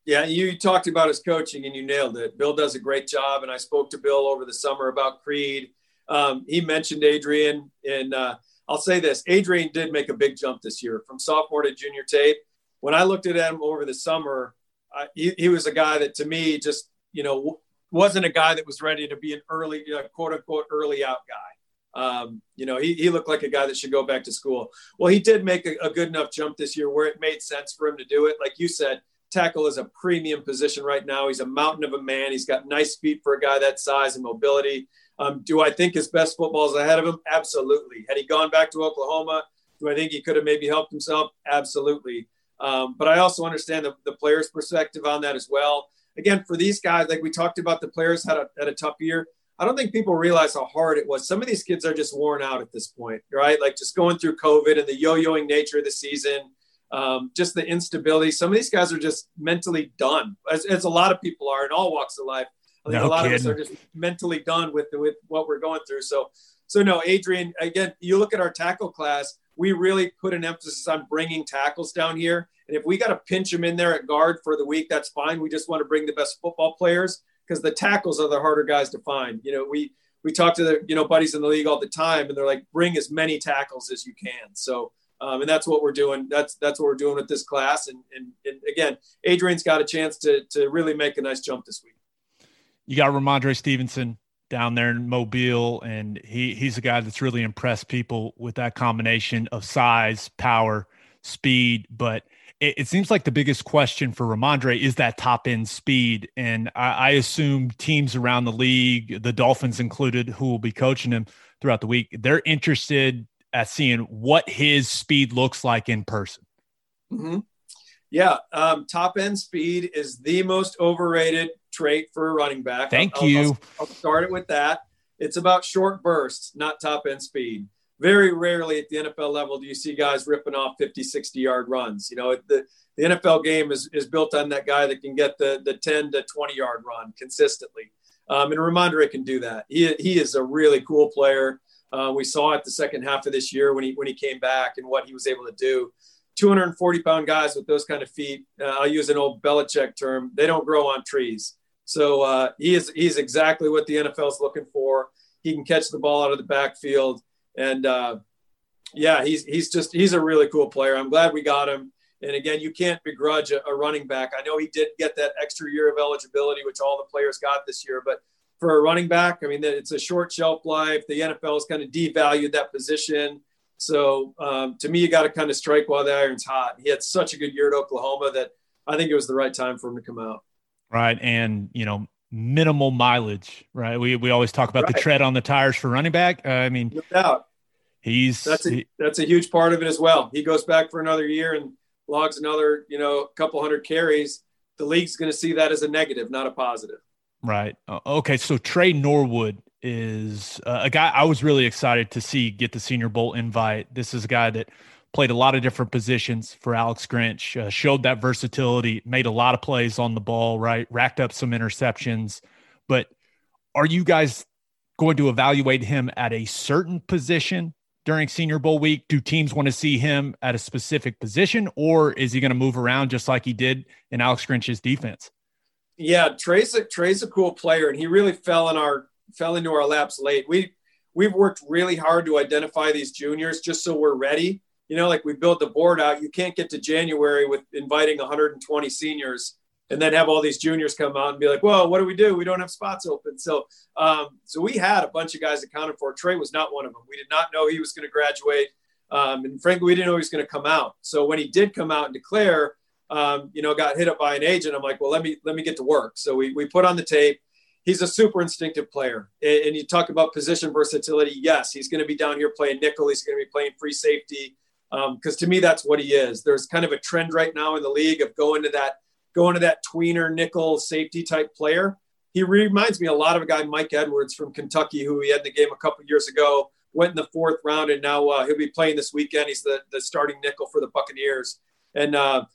Yeah, you talked about his coaching and you nailed it. Bill does a great job, and I spoke to Bill over the summer about Creed. Um, he mentioned Adrian, and uh, I'll say this: Adrian did make a big jump this year from sophomore to junior tape. When I looked at him over the summer, I, he, he was a guy that to me just you know wasn't a guy that was ready to be an early uh, quote unquote early out guy. Um, you know, he, he looked like a guy that should go back to school. Well, he did make a, a good enough jump this year where it made sense for him to do it. Like you said, tackle is a premium position right now. He's a mountain of a man. He's got nice feet for a guy that size and mobility. Um, do I think his best football is ahead of him? Absolutely. Had he gone back to Oklahoma, do I think he could have maybe helped himself? Absolutely. Um, but I also understand the, the player's perspective on that as well. Again, for these guys, like we talked about, the players had a, had a tough year. I don't think people realize how hard it was. Some of these kids are just worn out at this point, right? Like just going through COVID and the yo-yoing nature of the season um, just the instability. Some of these guys are just mentally done, as, as a lot of people are in all walks of life. I think no a lot kidding. of us are just mentally done with with what we're going through. So, so no, Adrian. Again, you look at our tackle class. We really put an emphasis on bringing tackles down here. And if we got to pinch them in there at guard for the week, that's fine. We just want to bring the best football players because the tackles are the harder guys to find. You know, we we talk to the you know buddies in the league all the time, and they're like, bring as many tackles as you can. So um, and that's what we're doing. That's that's what we're doing with this class. And, and, and again, Adrian's got a chance to to really make a nice jump this week. You got Rhamondre Stevenson down there in Mobile, and he he's a guy that's really impressed people with that combination of size, power, speed. But it, it seems like the biggest question for Rhamondre is that top end speed, and I, I assume teams around the league, the Dolphins included, who will be coaching him throughout the week, they're interested at seeing what his speed looks like in person. Mm-hmm. Yeah, um, top end speed is the most overrated trait for a running back. Thank I'll, you. I'll, I'll start it with that. It's about short bursts, not top end speed. Very rarely at the NFL level do you see guys ripping off 50, 60 yard runs. You know, the, the NFL game is, is built on that guy that can get the, the 10 to 20 yard run consistently. Um, and Rhamondre can do that. He, he is a really cool player. Uh, we saw it the second half of this year when he when he came back and what he was able to do. 240 pound guys with those kind of feet. Uh, I'll use an old Belichick term. They don't grow on trees. So uh, he is he's exactly what the NFL is looking for. He can catch the ball out of the backfield, and uh, yeah, he's he's just he's a really cool player. I'm glad we got him. And again, you can't begrudge a, a running back. I know he did get that extra year of eligibility, which all the players got this year, but for a running back. I mean, it's a short shelf life. The NFL has kind of devalued that position. So um, to me, you got to kind of strike while the iron's hot. He had such a good year at Oklahoma that I think it was the right time for him to come out. Right. And, you know, minimal mileage, right? We, we always talk about right. the tread on the tires for running back. Uh, I mean, no doubt. He's that's a, he, that's a huge part of it as well. He goes back for another year and logs another, you know, couple hundred carries. The league's going to see that as a negative, not a positive. Right. Okay. So Tre Norwood is uh, a guy I was really excited to see get the Senior Bowl invite. This is a guy that played a lot of different positions for Alex Grinch, uh, showed that versatility, made a lot of plays on the ball, right? Racked up some interceptions. But are you guys going to evaluate him at a certain position during Senior Bowl week? Do teams want to see him at a specific position, or is he going to move around just like he did in Alex Grinch's defense? Yeah, Tre's a, Tre's a cool player, and he really fell in our fell into our laps late. We we've worked really hard to identify these juniors just so we're ready. You know, like we built the board out. You can't get to January with inviting 120 seniors and then have all these juniors come out and be like, "Well, what do we do? We don't have spots open." So, um, so we had a bunch of guys accounted for. Tre was not one of them. We did not know he was going to graduate, um, and frankly, we didn't know he was going to come out. So when he did come out and declare, um, you know, got hit up by an agent. I'm like, well, let me let me get to work. So we we put on the tape. He's a super instinctive player, and, and you talk about position versatility. Yes, he's going to be down here playing nickel. He's going to be playing free safety because um, to me that's what he is. There's kind of a trend right now in the league of going to that going to that tweener nickel safety type player. He reminds me a lot of a guy Mike Edwards from Kentucky, who he had in the game a couple years ago. Went in the fourth round, and now uh, he'll be playing this weekend. He's the the starting nickel for the Buccaneers, and uh,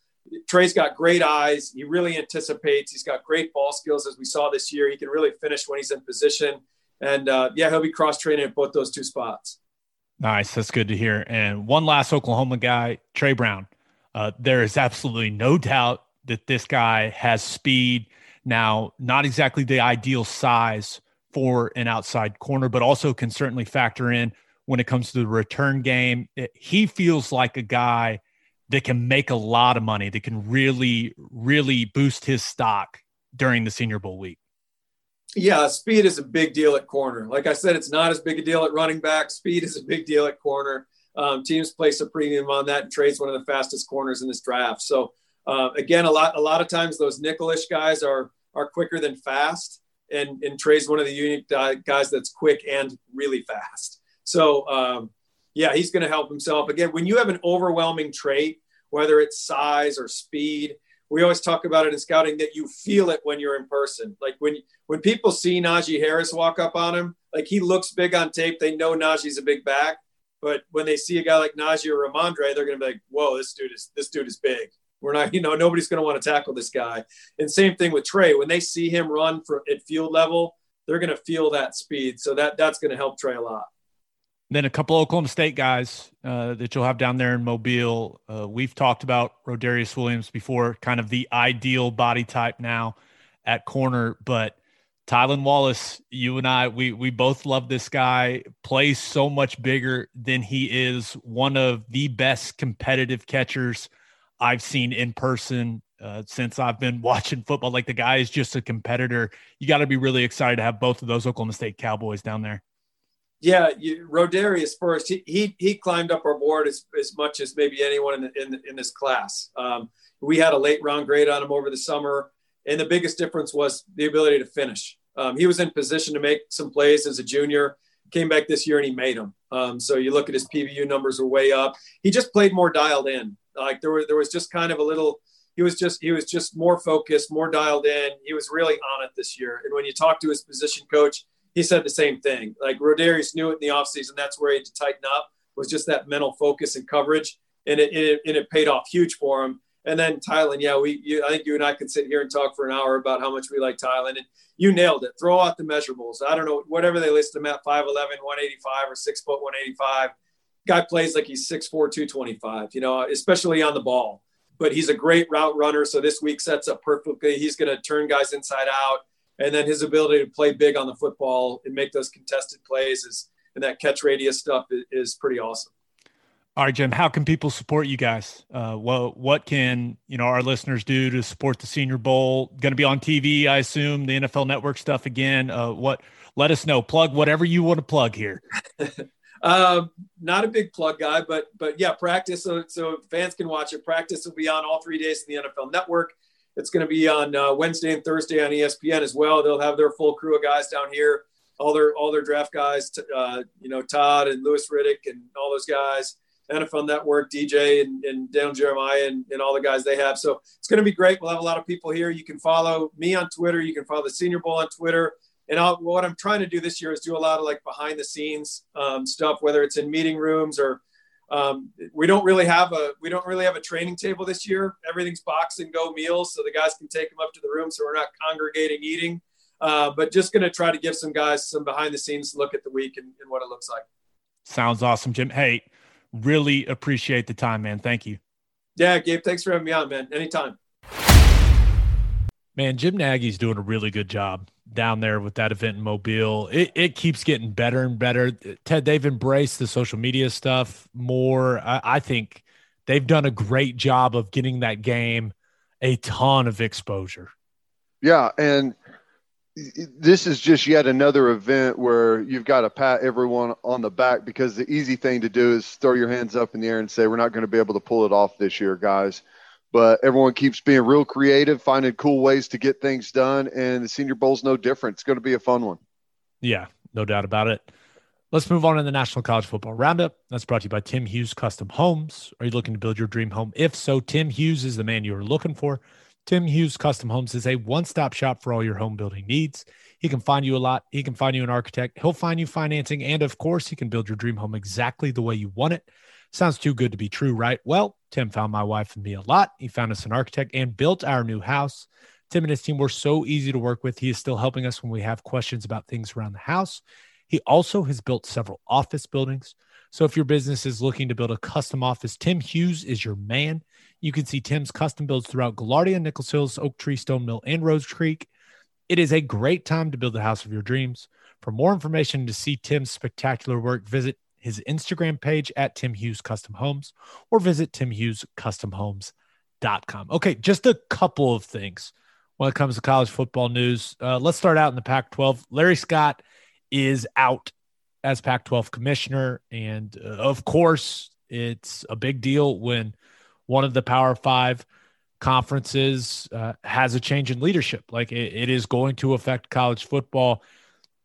Tre's got great eyes. He really anticipates. He's got great ball skills, as we saw this year. He can really finish when he's in position. And uh, yeah, he'll be cross training at both those two spots. Nice. That's good to hear. And one last Oklahoma guy, Tre Brown. Uh, there is absolutely no doubt that this guy has speed. Now, not exactly the ideal size for an outside corner, but also can certainly factor in when it comes to the return game. It, he feels like a guy that can make a lot of money, that can really, really boost his stock during the Senior Bowl week. Yeah, speed is a big deal at corner. Like I said, it's not as big a deal at running back. Speed is a big deal at corner. Um, teams place a premium on that, and Tre's one of the fastest corners in this draft. So uh, again, a lot a lot of times those nickelish guys are are quicker than fast, and and Tre's one of the unique guys that's quick and really fast. So um, yeah, he's going to help himself. Again, when you have an overwhelming trait, whether it's size or speed, we always talk about it in scouting that you feel it when you're in person. Like when when people see Najee Harris walk up on him, like he looks big on tape, they know Najee's a big back. But when they see a guy like Najee or Rhamondre, they're going to be like, "Whoa, this dude is this dude is big." We're not, you know, nobody's going to want to tackle this guy. And same thing with Tre. When they see him run for at field level, they're going to feel that speed. So that that's going to help Tre a lot. Then a couple Oklahoma State guys uh, that you'll have down there in Mobile. Uh, we've talked about Rodarius Williams before, kind of the ideal body type now at corner. But Tylan Wallace, you and I, we we both love this guy. Plays so much bigger than he is. One of the best competitive catchers I've seen in person uh, since I've been watching football. Like the guy is just a competitor. You got to be really excited to have both of those Oklahoma State Cowboys down there. Yeah, you, Rodarius first. He, he he climbed up our board as, as much as maybe anyone in in, in this class. Um, we had a late round grade on him over the summer, and the biggest difference was the ability to finish. Um, he was in position to make some plays as a junior. Came back this year and he made them. Um, so you look at his PBU numbers are way up. He just played more dialed in. Like there was there was just kind of a little. He was just he was just more focused, more dialed in. He was really on it this year. And when you talk to his position coach, he said the same thing. Like Rodarius knew it in the offseason. That's where he had to tighten up was just that mental focus and coverage. And it, it, and it paid off huge for him. And then Tylan, yeah, we, you, I think you and I could sit here and talk for an hour about how much we like Tylan. And you nailed it. Throw out the measurables. I don't know, whatever they list him at 5'11, 185 or six foot 185. Guy plays like he's 6'4, 225, you know, especially on the ball. But he's a great route runner. So this week sets up perfectly. He's going to turn guys inside out and then his ability to play big on the football and make those contested plays is and that catch radius stuff is, is pretty awesome. All right, Jim. How can people support you guys? Uh, what what can you know our listeners do to support the Senior Bowl? Going to be on TV, I assume. The NFL Network stuff again. Uh, what? Let us know. Plug whatever you want to plug here. uh, not a big plug guy, but but yeah, practice so so fans can watch it. Practice will be on all three days in the NFL Network. It's going to be on uh, Wednesday and Thursday on ESPN as well. They'll have their full crew of guys down here, all their all their draft guys, uh, you know, Todd and Louis Riddick and all those guys, NFL Network, DJ and, and Dan Jeremiah and, and all the guys they have. So it's going to be great. We'll have a lot of people here. You can follow me on Twitter. You can follow the Senior Bowl on Twitter. And I'll, what I'm trying to do this year is do a lot of like behind the scenes um, stuff, whether it's in meeting rooms or um, we don't really have a we don't really have a training table this year. Everything's box and go meals, so the guys can take them up to the room, so we're not congregating eating. Uh, but just going to try to give some guys some behind the scenes look at the week and, and what it looks like. Sounds awesome, Jim. Hey, really appreciate the time, man. Thank you. Yeah, Gabe, thanks for having me on, man. Anytime. Man, Jim Nagy's doing a really good job down there with that event in Mobile. It, it keeps getting better and better. Ted, they've embraced the social media stuff more. I, I think they've done a great job of getting that game a ton of exposure. Yeah. And this is just yet another event where you've got to pat everyone on the back because the easy thing to do is throw your hands up in the air and say, we're not going to be able to pull it off this year, guys but everyone keeps being real creative, finding cool ways to get things done. And the Senior Bowl's no different. It's going to be a fun one. Yeah, no doubt about it. Let's move on to the National College Football Roundup. That's brought to you by Tim Hughes Custom Homes. Are you looking to build your dream home? If so, Tim Hughes is the man you are looking for. Tim Hughes Custom Homes is a one stop shop for all your home building needs. He can find you a lot. He can find you an architect. He'll find you financing. And of course, he can build your dream home exactly the way you want it. Sounds too good to be true, right? Well, Tim found my wife and me a lot. He found us an architect and built our new house. Tim and his team were so easy to work with. He is still helping us when we have questions about things around the house. He also has built several office buildings. So if your business is looking to build a custom office, Tim Hughes is your man. You can see Tim's custom builds throughout Gaillardia, Nichols Hills, Oak Tree, Stone Mill, and Rose Creek. It is a great time to build the house of your dreams. For more information to see Tim's spectacular work, visit his Instagram page at Tim Hughes Custom Homes or visit timhughescustomhomes.com. Okay, just a couple of things when it comes to college football news. Uh, let's start out in the Pac 12. Larry Scott is out as Pac 12 commissioner. And uh, of course, it's a big deal when one of the Power Five conferences uh, has a change in leadership. Like it, it is going to affect college football.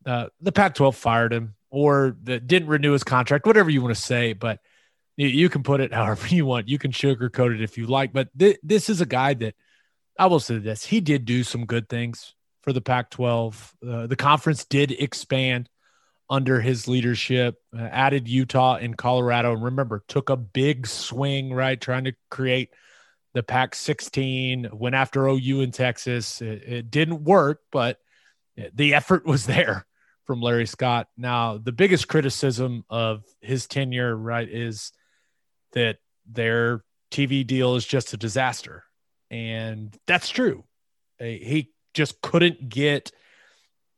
Uh, the Pac 12 fired him or that didn't renew his contract, whatever you want to say. But you, you, can put it however you want. You can sugarcoat it if you like. But th- this is a guy that I will say this he did do some good things for the Pac 12. Uh, the conference did expand under his leadership, uh, added Utah and Colorado. And remember, took a big swing, right? Trying to create the Pac 16, went after OU in Texas. It, it, didn't work, but the effort was there from Larry Scott. Now, the biggest criticism of his tenure, right, is that their TV deal is just a disaster. And that's true. Uh, he just couldn't get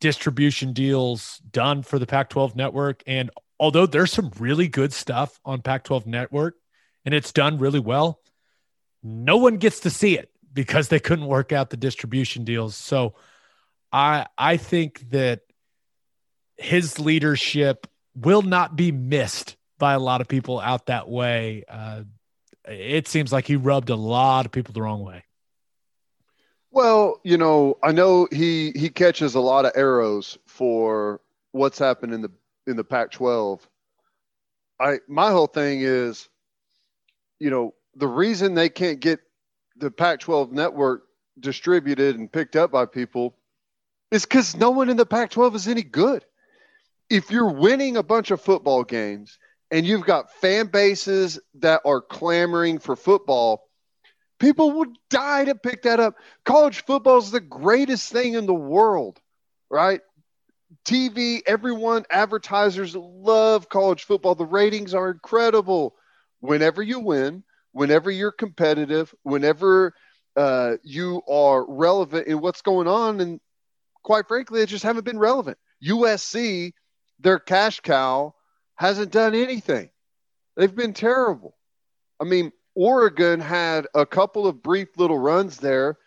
distribution deals done for the Pac 12 network. And although there's some really good stuff on Pac 12 network and it's done really well, no one gets to see it because they couldn't work out the distribution deals. So I I think that his leadership will not be missed by a lot of people out that way. Uh, it seems like he rubbed a lot of people the wrong way. Well, you know, I know he he catches a lot of arrows for what's happened in the in the Pac-12. I my whole thing is, you know, the reason they can't get the Pac-12 network distributed and picked up by people is because no one in the Pac-12 is any good. If you're winning a bunch of football games and you've got fan bases that are clamoring for football, People would die to pick that up. College football is the greatest thing in the world, right? TV, everyone, advertisers love college football. The ratings are incredible. Whenever you win, whenever you're competitive, whenever uh, you are relevant in what's going on, and quite frankly, they just haven't been relevant. USC, their cash cow, hasn't done anything. They've been terrible. I mean, Oregon had a couple of brief little runs there,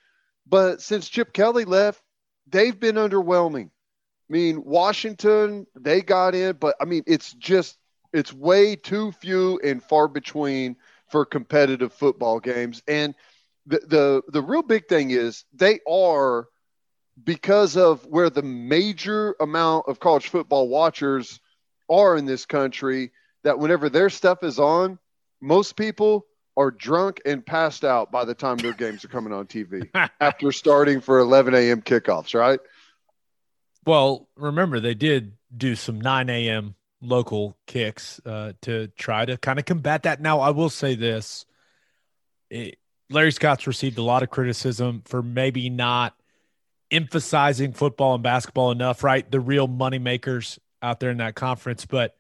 but since Chip Kelly left, they've been underwhelming. I mean, Washington, they got in, but I mean, it's just it's way too few and far between for competitive football games. And the the the real big thing is they are because of where the major amount of college football watchers are in this country that whenever their stuff is on, most people are drunk and passed out by the time their games are coming on TV after starting for 11 a.m. kickoffs, right? Well, remember they did do some 9 a.m. local kicks uh, to try to kind of combat that. Now, I will say this: it, Larry Scott's received a lot of criticism for maybe not emphasizing football and basketball enough, right? The real money makers out there in that conference, but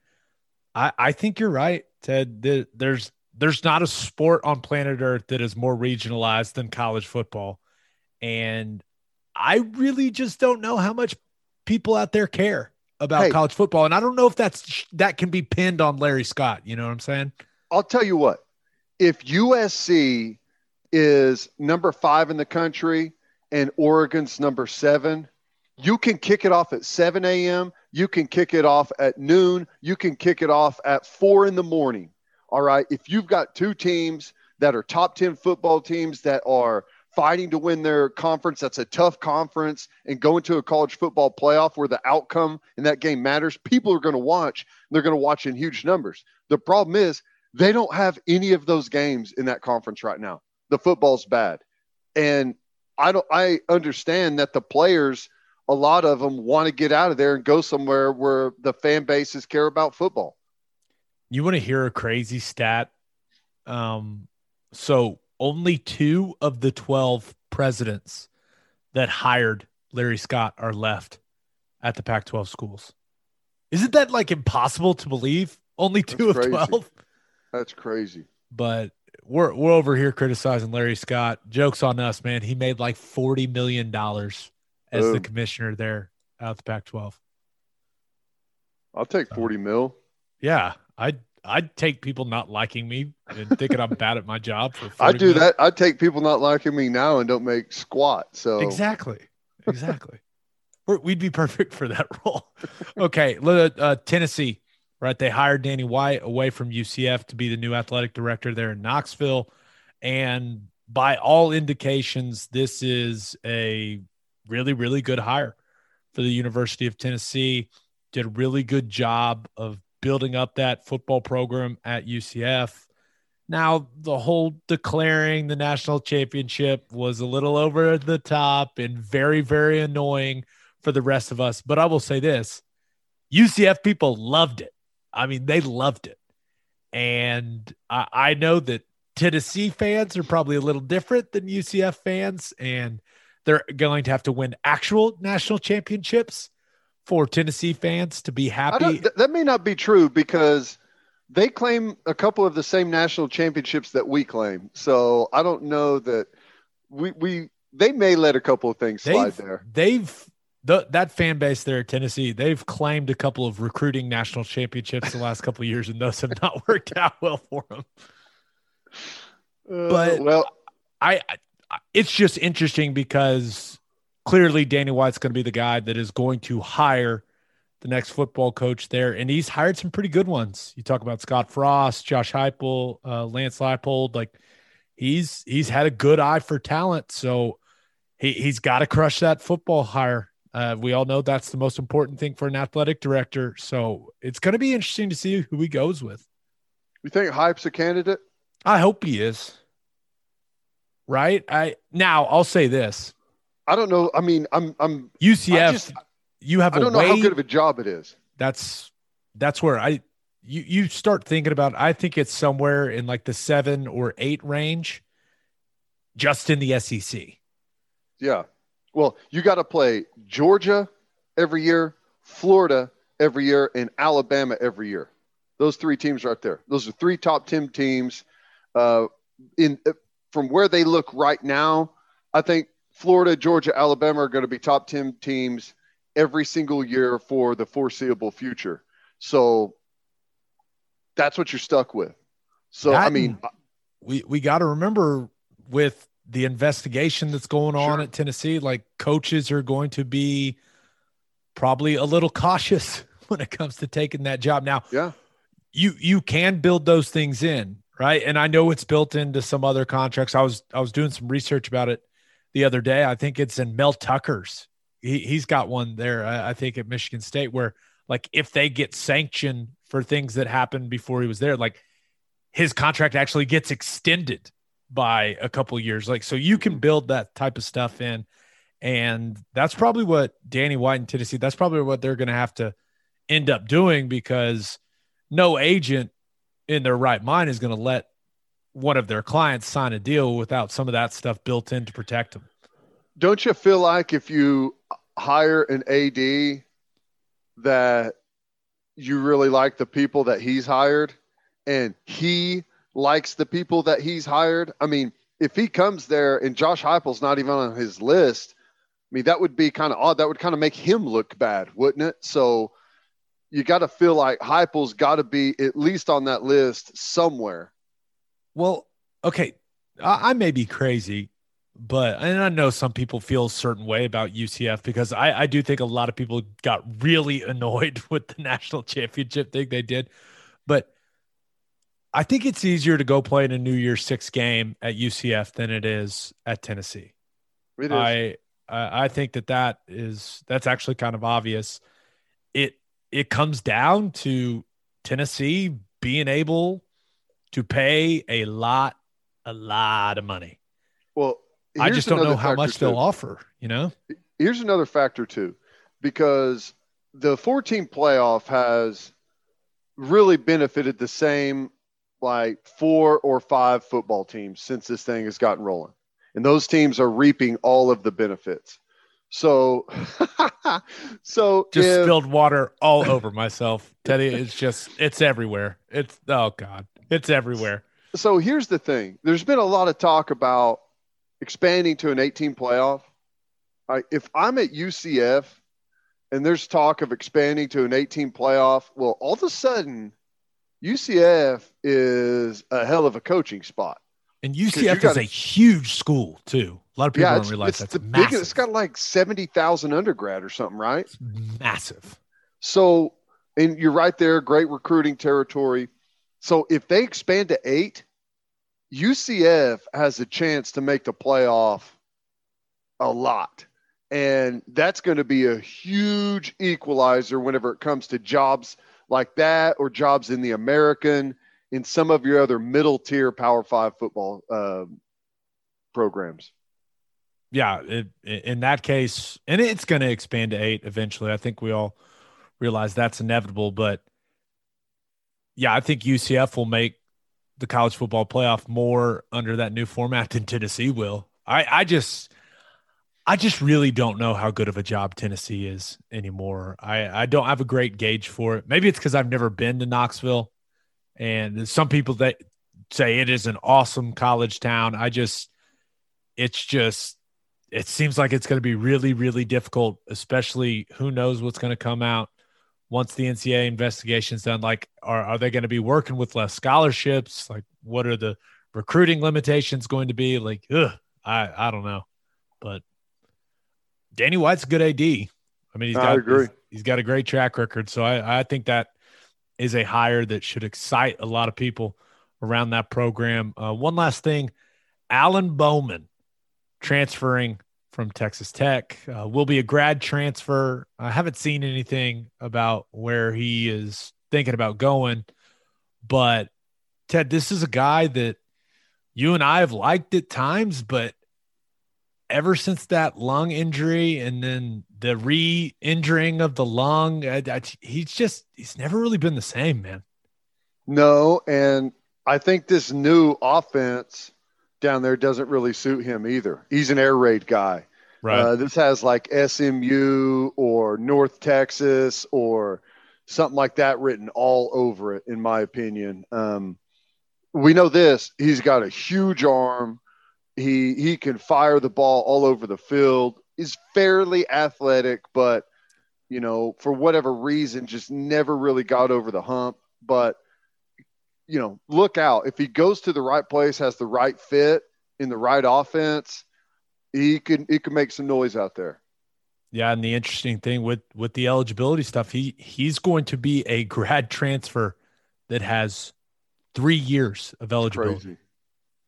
I, I think you're right, Ted. The, there's there's not a sport on planet Earth that is more regionalized than college football. And I really just don't know how much people out there care about hey, college football. And I don't know if that's that can be pinned on Larry Scott. You know what I'm saying? I'll tell you what, if USC is number five in the country and Oregon's number seven, you can kick it off at 7 a.m. You can kick it off at noon. You can kick it off at four in the morning. All right. If you've got two teams that are top 10 football teams that are fighting to win their conference, that's a tough conference, and going to a college football playoff where the outcome in that game matters, people are going to watch. They're going to watch in huge numbers. The problem is they don't have any of those games in that conference right now. The football's bad. And I don't I understand that the players, a lot of them want to get out of there and go somewhere where the fan bases care about football. You want to hear a crazy stat? Um, so only two of the 12 presidents that hired Larry Scott are left at the Pac 12 schools. Isn't that like impossible to believe? Only two of crazy. 12. That's crazy. But we're we're over here criticizing Larry Scott. Jokes on us, man. He made like 40 million dollars as the commissioner there out the Pac-12. I'll take So- 40 mil. Yeah, I'd I'd take people not liking me and thinking I'm bad at my job for. I do mil. that. I take people not liking me now and don't make squat. So Exactly. Exactly. We're, we'd be perfect for that role. Okay. Uh, Tennessee, right? They hired Danny White away from UCF to be the new athletic director there in Knoxville. And by all indications, this is a really, really good hire for the University of Tennessee. Did a really good job of building up that football program at UCF. Now, the whole declaring the national championship was a little over the top and very, very annoying for the rest of us. But I will say this UCF people loved it. I mean, they loved it. And I, I know that Tennessee fans are probably a little different than UCF fans, and they're going to have to win actual national championships for Tennessee fans to be happy. th- that may not be true because they claim a couple of the same national championships that we claim. So I don't know that we we they may let a couple of things slide they've, there. They've the, that fan base there at Tennessee. They've claimed a couple of recruiting national championships the last couple of years, and those have not worked out well for them. Uh, but- well, I, I it's just interesting because clearly Danny White's going to be the guy that is going to hire the next football coach there, and he's hired some pretty good ones. You talk about Scott Frost, Josh Heupel, uh, Lance Leipold, like he's he's had a good eye for talent, so he he's got to crush that football hire. Uh, we all know that's the most important thing for an athletic director. So it's going to be interesting to see who he goes with. you think Hype's a candidate? I hope he is. Right. I now I'll say this: I don't know. I mean, I'm I'm UCF, just you have I a don't know how good of a job it is. that's that's where I you you start thinking about. I think it's somewhere in like the seven or eight range, just in the SEC. Yeah. Well, you got to play Georgia every year, Florida every year, and Alabama every year. Those three teams right there. Those are three top ten teams. Uh, in from where they look right now, I think Florida, Georgia, Alabama are going to be top ten teams every single year for the foreseeable future. So that's what you're stuck with. So I mean, We we got to remember with the investigation that's going on Sure. at Tennessee, like coaches are going to be probably a little cautious when it comes to taking that job. Now, yeah, you you can build those things in right? And i know it's built into some other contracts. I was i was doing some research about it the other day. I think it's in mel tucker's. He, he's got one there I, I think at michigan state where like if they get sanctioned for things that happened before he was there like his contract actually gets extended by a couple years like so you can build that type of stuff in and that's probably what danny white in tennessee that's probably what they're going to have to end up doing because no agent in their right mind is going to let one of their clients sign a deal without some of that stuff built in to protect them. don't you feel like if you hire an AD that you really like the people that he's hired and he likes the people that he's hired? I mean, if he comes there and Josh Heupel's not even on his list, I mean, that would be kind of odd. That would kind of make him look bad, wouldn't it? So you got to feel like Heupel's got to be at least on that list somewhere. Well, okay, I, I may be crazy, but and I know some people feel a certain way about UCF because I, I do think a lot of people got really annoyed with the national championship thing they did. I think it's easier to go play in a New Year's Six game at UCF than it is at Tennessee. It is. I I think that that is that's actually kind of obvious. It it comes down to Tennessee being able to pay a lot a lot of money. well, I just don't know how much they'll offer, you know? here's another factor too, because the 14 playoff has really benefited the same like four or five football teams since this thing has gotten rolling. And those teams are reaping all of the benefits. So, so Just if- spilled water all over myself. Teddy, it's just it's everywhere. It's oh god. It's everywhere. so here's the thing. There's been a lot of talk about expanding to an 18 playoff. I, if I'm at UCF and there's talk of expanding to an 18 playoff, well, all of a sudden, UCF is a hell of a coaching spot. And UCF is a huge school too. A lot of people yeah, don't realize it's that's the massive. biggest. It's got like 70,000 undergrad or something, right? It's massive. So, and you're right there, great recruiting territory. So, if they expand to eight, UCF has a chance to make the playoff a lot. And that's going to be a huge equalizer whenever it comes to jobs like that or jobs in the American, in some of your other middle tier Power Five football um programs. yeah, it, in that case, and it's going to expand to eight eventually. I think we all realize that's inevitable, but yeah, I think UCF will make the college football playoff more under that new format than Tennessee will. I, I just, I just really don't know how good of a job Tennessee is anymore. I, I don't have a great gauge for it. Maybe it's because I've never been to Knoxville, and some people that say it is an awesome college town. I just, it's just it seems like it's going to be really, really difficult, especially who knows what's going to come out once the NCAA investigation's done. Like, are, are they going to be working with less scholarships? Like, what are the recruiting limitations going to be? Like, ugh, I, I don't know. But Danny White's a good AD. I mean, he's got, he's- he's got a great track record. So I, I think that is a hire that should excite a lot of people around that program. Uh, one last thing Alan Bowman transferring from Texas Tech. Uh, will be a grad transfer. I haven't seen anything about where he is thinking about going, but Ted, this is a guy that you and I have liked at times, but ever since that lung injury and then the re-injuring of the lung, I, I, he's just he's never really been the same, man. No, and I think this new offense down there doesn't really suit him either. He's an air raid guy. Uh, this has like SMU or North Texas or something like that written all over it, in my opinion. Um, we know this. He's got a huge arm. He he can fire the ball all over the field. Is fairly athletic, but you know, for whatever reason, just never really got over the hump. But you know, look out if he goes to the right place, has the right fit in the right offense he can he can make some noise out there. Yeah, and the interesting thing with with the eligibility stuff, he he's going to be a grad transfer that has three years of eligibility, Crazy.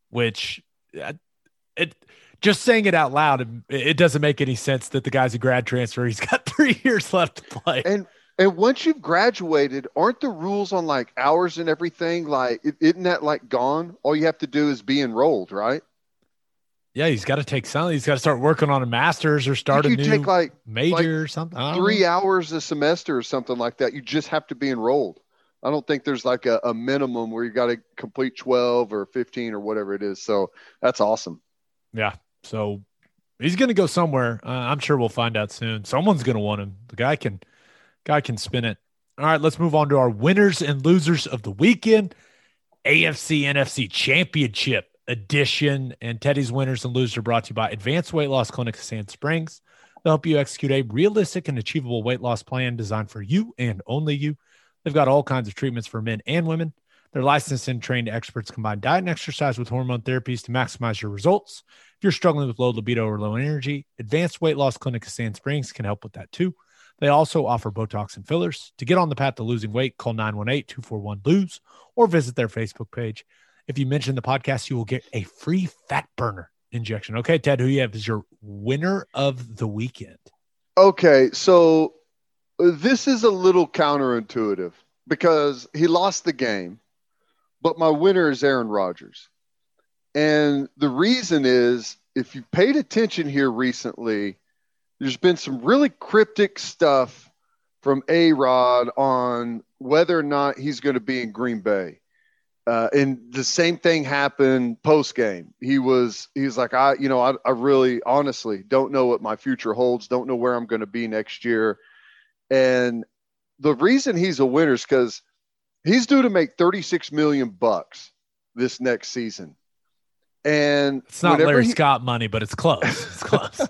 which uh, it just saying it out loud, it, doesn't make any sense that the guy's a grad transfer. He's got three years left to play. And and once you've graduated, aren't the rules on like hours and everything like is isn't that like gone? All you have to do is be enrolled, right? yeah, he's got to take something. He's got to start working on a master's or start you a new take like major or something. Three know. hours a semester or something like that. You just have to be enrolled. I don't think there's like a, a minimum where you got to complete 12 or 15 or whatever it is. So that's awesome. Yeah. So he's going to go somewhere. Uh, I'm sure we'll find out soon. Someone's going to want him. The guy can, guy can spin it. All right, let's move on to our winners and losers of the weekend. AFC NFC Championship edition and Teddy's winners and losers are brought to you by Advanced Weight Loss Clinic Sand Springs. They'll help you execute a realistic and achievable weight loss plan designed for you and only you. They've got all kinds of treatments for men and women. Their licensed and trained experts combine diet and exercise with hormone therapies to maximize your results. If you're struggling with low libido or low energy, Advanced Weight Loss Clinic of Sand Springs can help with that too. They also offer Botox and fillers. To get on the path to losing weight, call 918 241 LOSE or visit their Facebook page. If you mention the podcast, you will get a free fat burner injection. Okay, Ted, who you have is your winner of the weekend? Okay, so this is a little counterintuitive because he lost the game, but my winner is Aaron Rodgers. And the reason is if you paid attention here recently, there's been some really cryptic stuff from A Rod on whether or not he's going to be in Green Bay. Uh, and the same thing happened post game. He was he was like, I you know I, I really honestly don't know what my future holds. Don't know where I'm going to be next year. And the reason he's a winner is because he's due to make 36 million bucks this next season. And It's not Larry he- Scott money, but it's close. It's close.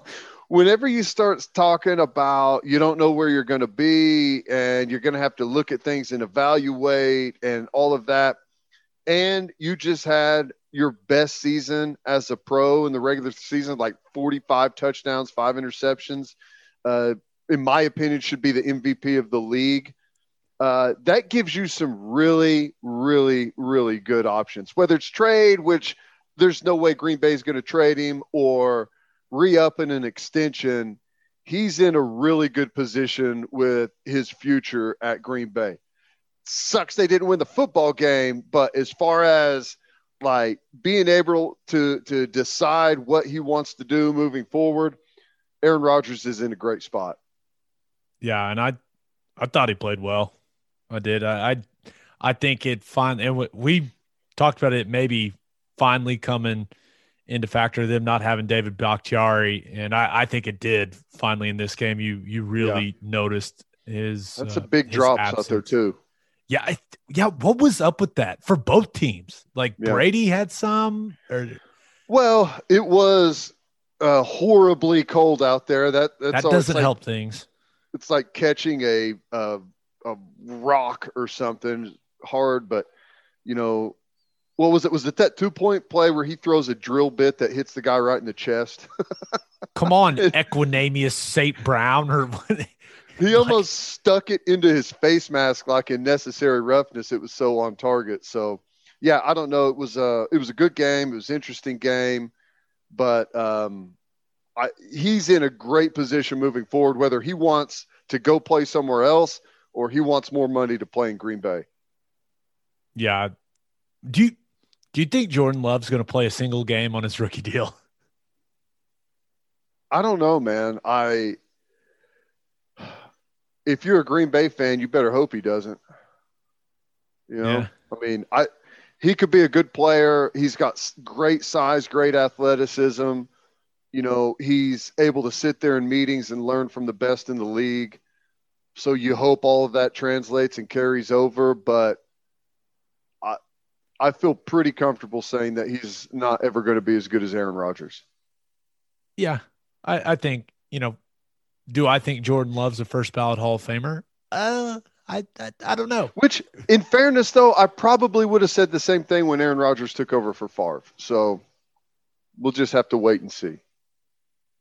whenever you start talking about you don't know where you're going to be and you're going to have to look at things and evaluate and all of that and you just had your best season as a pro in the regular season like 45 touchdowns five interceptions uh, in my opinion should be the mvp of the league uh, that gives you some really really really good options whether it's trade which there's no way green bay is going to trade him or re-upping an extension, he's in a really good position with his future at Green Bay. Sucks they didn't win the football game, but as far as like being able to to decide what he wants to do moving forward, Aaron Rodgers is in a great spot. Yeah, and I, I thought he played well. I did. I, I, I think it finally. And we- we talked about it maybe finally coming into factor them not having David Bakhtiari, and I, I think it did finally in this game. You you really noticed his. That's uh, a big his drops out there too. Yeah, I, yeah. What was up with that for both teams? Like Yeah. Brady had some, or Well, it was uh, horribly cold out there. That that's that doesn't like- help things. it's like catching a, a a rock or something hard, but you know, what was it? Was it that two point play where he throws a drill bit that hits the guy right in the chest? Come on, Equanimeous St. Brown, or he Like- almost stuck it into his face mask like in necessary roughness. It was so on target. So yeah, I don't know. It was a it was a good game. It was an interesting game, but um, I, he's in a great position moving forward. Whether he wants to go play somewhere else or he wants more money to play in Green Bay. Yeah. Do you do you think Jordan Love's going to play a single game on his rookie deal? I don't know, man. I if you're a Green Bay fan, you better hope he doesn't. You know, Yeah. I mean, I he could be a good player. He's got great size, great athleticism. You know, he's able to sit there in meetings and learn from the best in the league. So you hope all of that translates and carries over, but I I feel pretty comfortable saying that he's not ever going to be as good as Aaron Rodgers. Yeah. I, I think, you know, do I think Jordan Love's a first ballot Hall of Famer? Uh I I, I don't know. Which, in fairness, though, I probably would have said the same thing when Aaron Rodgers took over for Favre. So we'll just have to wait and see.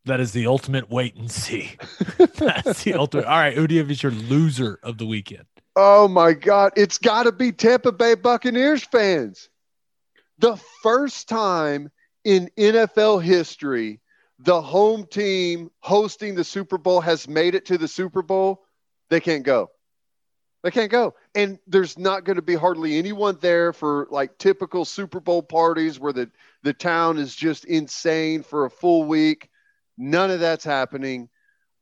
That is the ultimate wait and see. That's the ultimate. All right, who do you have as your loser of the weekend? Oh my God, it's got to be Tampa Bay Buccaneers fans. The first time in NFL history, the home team hosting the Super Bowl has made it to the Super Bowl. They can't go. They can't go. And there's not going to be hardly anyone there for like typical Super Bowl parties where the, the town is just insane for a full week. None of that's happening.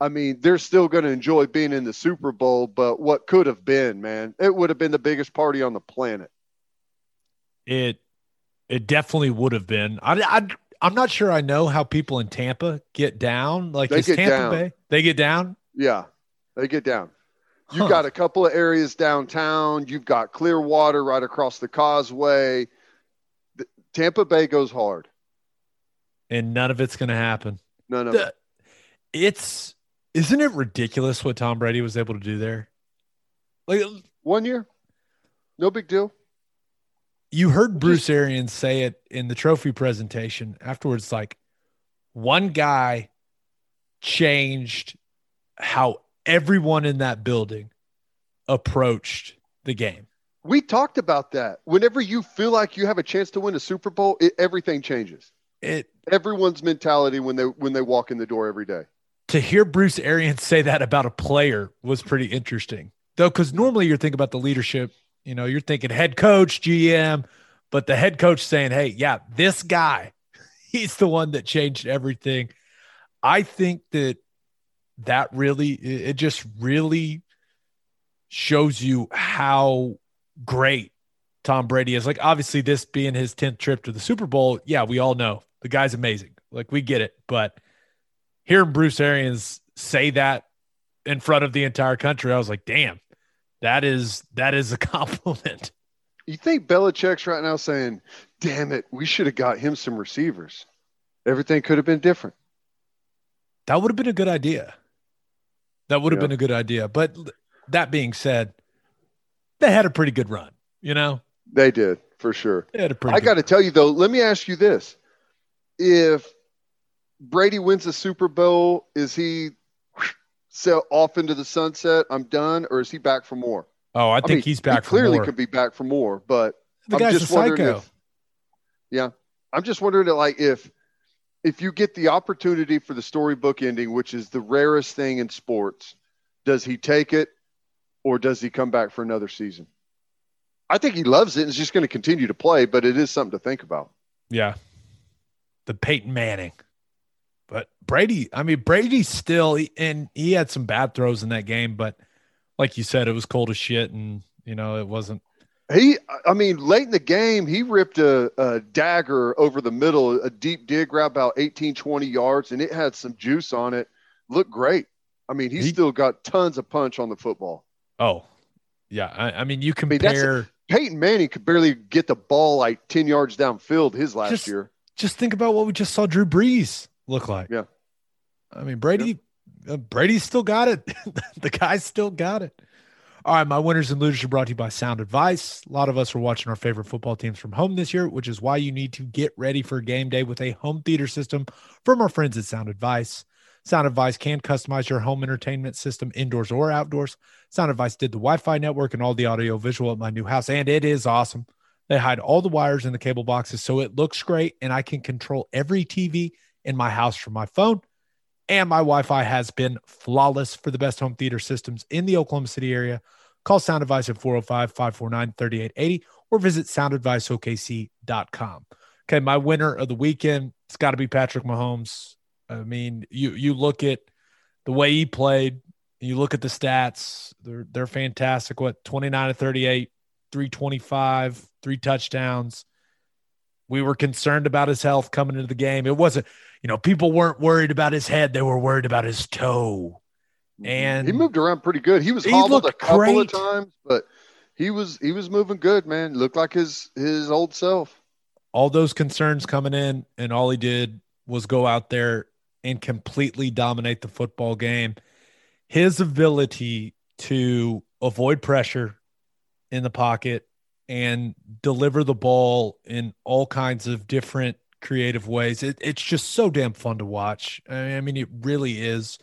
I mean, they're still going to enjoy being in the Super Bowl, but what could have been, man, it would have been the biggest party on the planet. It it definitely would have been. I, I I'm not sure I know how people in Tampa get down. Like They is get Tampa down. Bay? They get down. Yeah, they get down. You've Huh. got a couple of areas downtown. You've got Clearwater right across the causeway. The- Tampa Bay goes hard. and none of it's going to happen. None no. The- It's isn't it ridiculous what Tom Brady was able to do there? Like One year, no big deal. you heard Bruce Arians say it in the trophy presentation afterwards like one guy changed how everyone in that building approached the game. We talked about that. Whenever you feel like you have a chance to win a Super Bowl, it, everything changes. It Everyone's mentality when they when they walk in the door every day. to hear Bruce Arians say that about a player was pretty interesting. Though, because normally you're thinking about the leadership, you know, you're thinking head coach, GM, but the head coach saying, hey, yeah, this guy, he's the one that changed everything. I think that that really, it it just really shows you how great Tom Brady is. Like, obviously, this being his 10th trip to the Super Bowl, yeah, we all know the guy's amazing. Like, we get it. But hearing Bruce Arians say that in front of the entire country, I was like, damn, that is that is a compliment. You think Belichick's right now saying, damn it, we should have got him some receivers. Everything could have been different. That would have been a good idea. That would have Yeah. been a good idea. But that being said, they had a pretty good run, you know? They did, for sure. They had a pretty I got to tell you, though, let me ask you this. If Brady wins the Super Bowl, is he so off into the sunset? I'm done, or is he back for more? Oh, I think mean, he's back He clearly for more. could be back for more, but the I'm guy's just a wondering psycho. if- yeah, I'm just wondering like, if if you get the opportunity for the storybook ending, which is the rarest thing in sports, does he take it, or does he come back for another season? I think he loves it and is just going to continue to play, but it is something to think about. Yeah. The Peyton Manning. But Brady, I mean, Brady still, and he had some bad throws in that game, but like you said, it was cold as shit. And, you know, it wasn't. He, I mean, late in the game, he ripped a, a dagger over the middle, a deep dig route about 18, 20 yards, and it had some juice on it. Looked great. I mean, he's He- still got tons of punch on the football. Oh, yeah. I, I mean, you mean, that's- compare, Peyton Manning could barely get the ball like 10 yards downfield his last Just- year. just think about what we just saw Drew Brees look like. Yeah. I mean, Brady, uh, Brady's still got it. the guy's still got it. All right, my winners and losers are brought to you by Sound Advice. A lot of us are watching our favorite football teams from home this year, which is why you need to get ready for game day with a home theater system from our friends at Sound Advice. Sound Advice can customize your home entertainment system indoors or outdoors. Sound Advice did the Wi Fi network and all the audio visual at my new house, and it is awesome. They hide all the wires in the cable boxes so it looks great, and I can control every TV in my house from my phone. And my Wi Fi has been flawless for the best home theater systems in the Oklahoma City area. Call Sound Advice at 405 549 3880 or visit soundadviceokc.com. Okay, my winner of the weekend, it's got to be Patrick Mahomes. I mean, you you look at the way he played, you look at the stats, they're they're fantastic. What 29 to 38, 325, three touchdowns. We were concerned about his health coming into the game. It wasn't, you know, people weren't worried about his head, they were worried about his toe. And he moved around pretty good. He was He hobbled a couple great. of times, but he was he was moving good, man. Looked like his his old self. all those concerns coming in, and all he did was go out there and completely dominate the football game. His ability to avoid pressure in the pocket and deliver the ball in all kinds of different creative ways. It, it's just so damn fun to watch. I mean, it really is.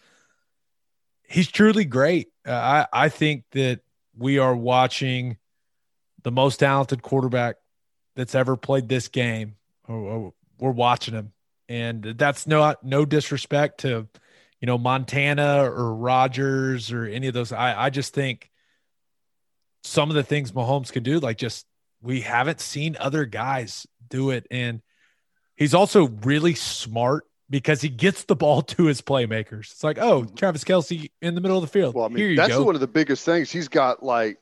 He's truly great. Uh, I, I think that we are watching the most talented quarterback that's ever played this game. Or, or we're watching him, and that's no no disrespect to you know Montana or Rodgers or any of those. I I just think some of the things Mahomes can do, like just we haven't seen other guys do it, and he's also really smart because he gets the ball to his playmakers. It's like, oh, Travis Kelce in the middle of the field. Well, I mean, Here you that's go. one of the biggest things. He's got like,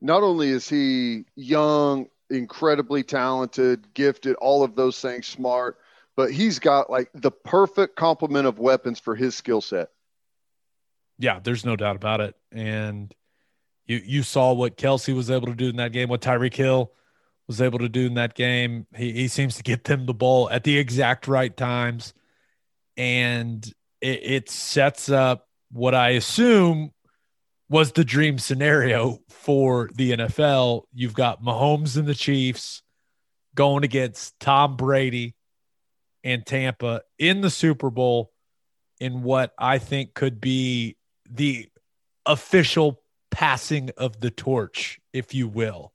not only is he young, incredibly talented, gifted, all of those things, smart, but he's got like the perfect complement of weapons for his skill set. Yeah, there's no doubt about it. And you you saw what Kelce was able to do in that game, what Tyreek Hill was able to do in that game. He he seems to get them the ball at the exact right times, and it, it sets up what I assume was the dream scenario for the NFL. You've got Mahomes and the Chiefs going against Tom Brady and Tampa in the Super Bowl in what I think could be the official passing of the torch, if you will.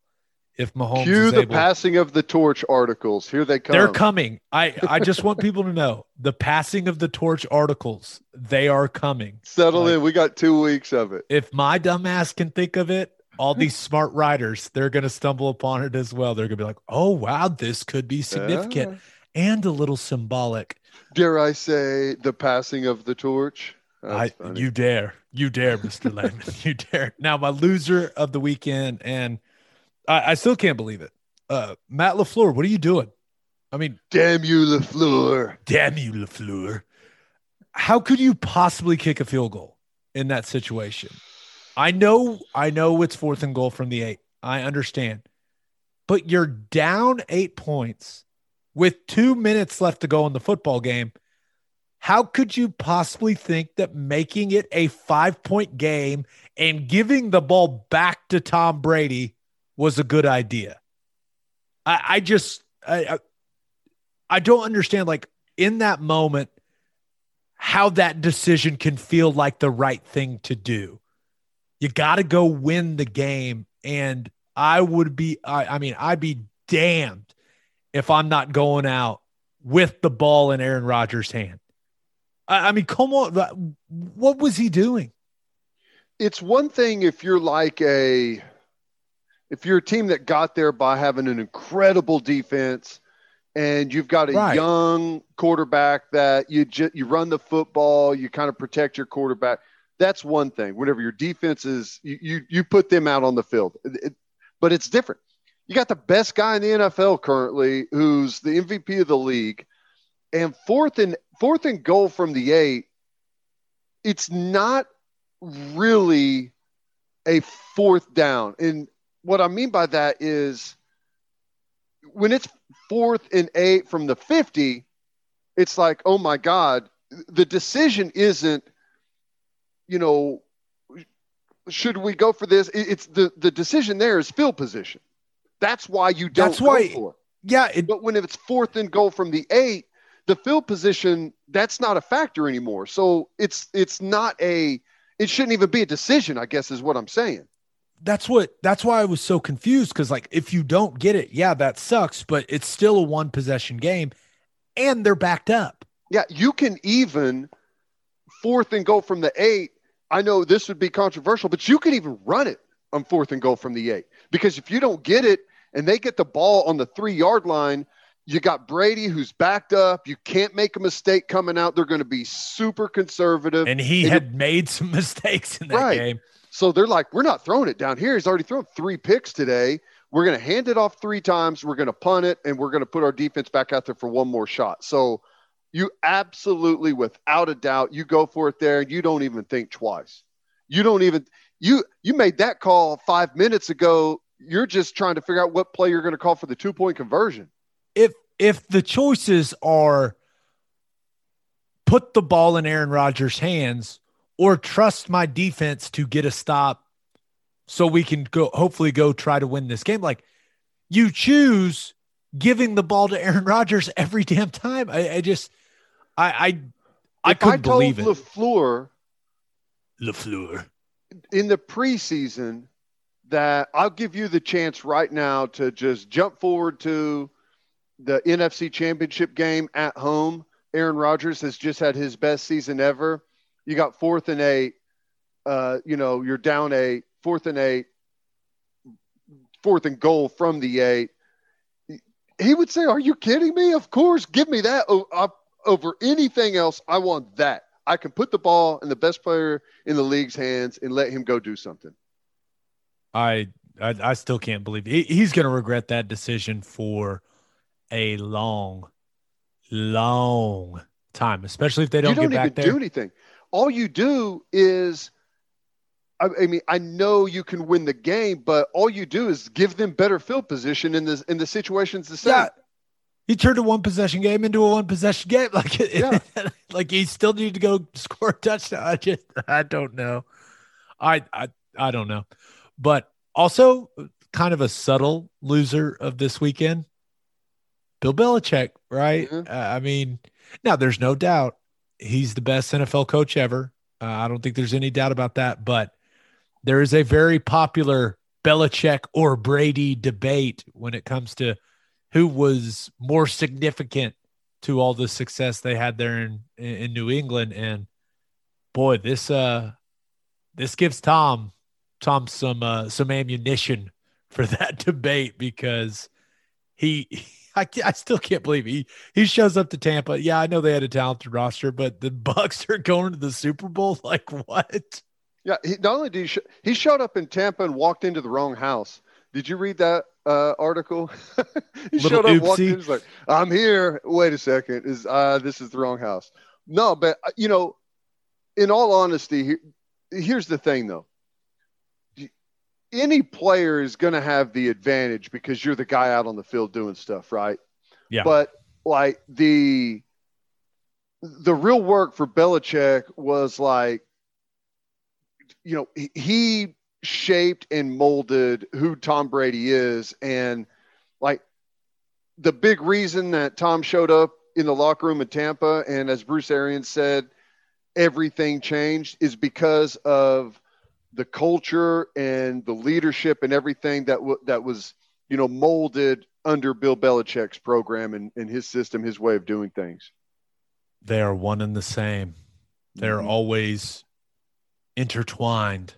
If Mahomes Cue the able, passing of the torch articles. Here they come. they're coming. I I just want people to know the passing of the torch articles. They are coming. Settle Like- in. We got two weeks of it. If my dumbass can think of it, all these smart writers they're going to stumble upon it as well. They're going to be like, "Oh wow, this could be significant Yeah. And a little symbolic." Dare I say the passing of the torch? I, you dare, you dare, Mr. Lehman, you dare. Now, my loser of the weekend, and I, I still can't believe it. uh, Matt LaFleur, what are you doing? I mean, Damn you, LaFleur. damn you, LaFleur. How could you possibly kick a field goal in that situation? I know, I know it's fourth and goal from the eight. I understand. But you're down eight points with two minutes left to go in the football game. How could you possibly think that making it a five point game and giving the ball back to Tom Brady was a good idea? I, I just, I, I, don't understand, like, in that moment, how that decision can feel like the right thing to do. You got to go win the game. And I would be, I, I mean, I'd be damned if I'm not going out with the ball in Aaron Rodgers' hand. I, I mean, come on. What was he doing? It's one thing if you're like a if you're a team that got there by having an incredible defense and you've got a Right. young quarterback that you ju- you run the football, you kind of protect your quarterback. That's one thing. Whenever your defense is you you, you put them out on the field. It- but it's different. You got the best guy in the NFL currently who's the MVP of the league and fourth and fourth and goal from the 8 it's not really a fourth down. And what I mean by that is when it's fourth and eight from the 50, it's like, oh my God, the decision isn't, you know, should we go for this? It's the, the decision there is field position. That's why you don't That's go why- for it. Yeah, it, But when it's fourth and goal from the eight, the field position that's not a factor anymore. So it's it's not a it shouldn't even be a decision. I guess is what I'm saying. that's what that's why I was so confused because like if you don't get it, yeah, that sucks, but it's still a one possession game and they're backed up. Yeah, you can even fourth and goal from the eight. I know this would be controversial, but you can even run it on fourth and goal from the eight because if you don't get it and they get the ball on the three yard line, you got Brady who's backed up. You can't make a mistake coming out. They're going to be super conservative. And he And had made some mistakes in that Right. game. So they're like, we're not throwing it down here. He's already thrown three picks today. We're going to hand it off three times. We're going to punt it, and we're going to put our defense back out there for one more shot. So you absolutely, without a doubt, you go for it there. And you don't even think twice. You don't even you you made that call five minutes ago. You're just trying to figure out what play you're going to call for the two point conversion. if if the choices are put the ball in Aaron Rodgers' hands or trust my defense to get a stop so we can go hopefully go try to win this game like you choose giving the ball to Aaron Rodgers every damn time. I, I just I I I If couldn't told believe it. LaFleur LaFleur. in the preseason that I'll give you the chance right now to just jump forward to the NFC Championship game at home. Aaron Rodgers has just had his best season ever. You got fourth and eight. Uh, you know, you're down eight, fourth and eight, fourth and goal from the eight. He would say, Are you kidding me? Of course, give me that over anything else. I want that. I can put the ball in the best player in the league's hands and let him go do something. I I, I still can't believe. He, he's going to regret that decision for a long, long time, especially if they don't, you don't get even back there. do anything. All you do is, I, I mean, I know you can win the game, but all you do is give them better field position in the in the situations the same. Yeah. He turned a one possession game into a one possession game. Like, Yeah. like he still need to go score a touchdown. I just, I don't know. I, I, I don't know. But also, kind of a subtle loser of this weekend, Bill Belichick, right? Mhm. Uh, I mean, now there's no doubt he's the best NFL coach ever. Uh, I don't think there's any doubt about that. But there is a very popular Belichick or Brady debate when it comes to who was more significant to all the success they had there in, in New England. And boy, this uh this gives Tom Tom some uh, some ammunition for that debate because he I, I still can't believe he he shows up to Tampa. Yeah, I know they had a talented roster, but the Bucks are going to the Super Bowl. Like what? Yeah, he, not only did he sh- he showed up in Tampa and walked into the wrong house. Did you read that uh, article. he Little showed up, walked in, he's like, "I'm here." Wait a second, is uh, this is the wrong house? No, but uh, you know, in all honesty, here, here's the thing, though. Any player is going to have the advantage because you're the guy out on the field doing stuff, right? Yeah. But like the the real work for Belichick was like, you know, he- he shaped and molded who Tom Brady is, and like the big reason that Tom showed up in the locker room in Tampa, and as Bruce Arians said, everything changed is because of the culture and the leadership and everything that w- that was you know molded under Bill Belichick's program and, and his system, his way of doing things. They are one and the same. They're Mhm. always intertwined.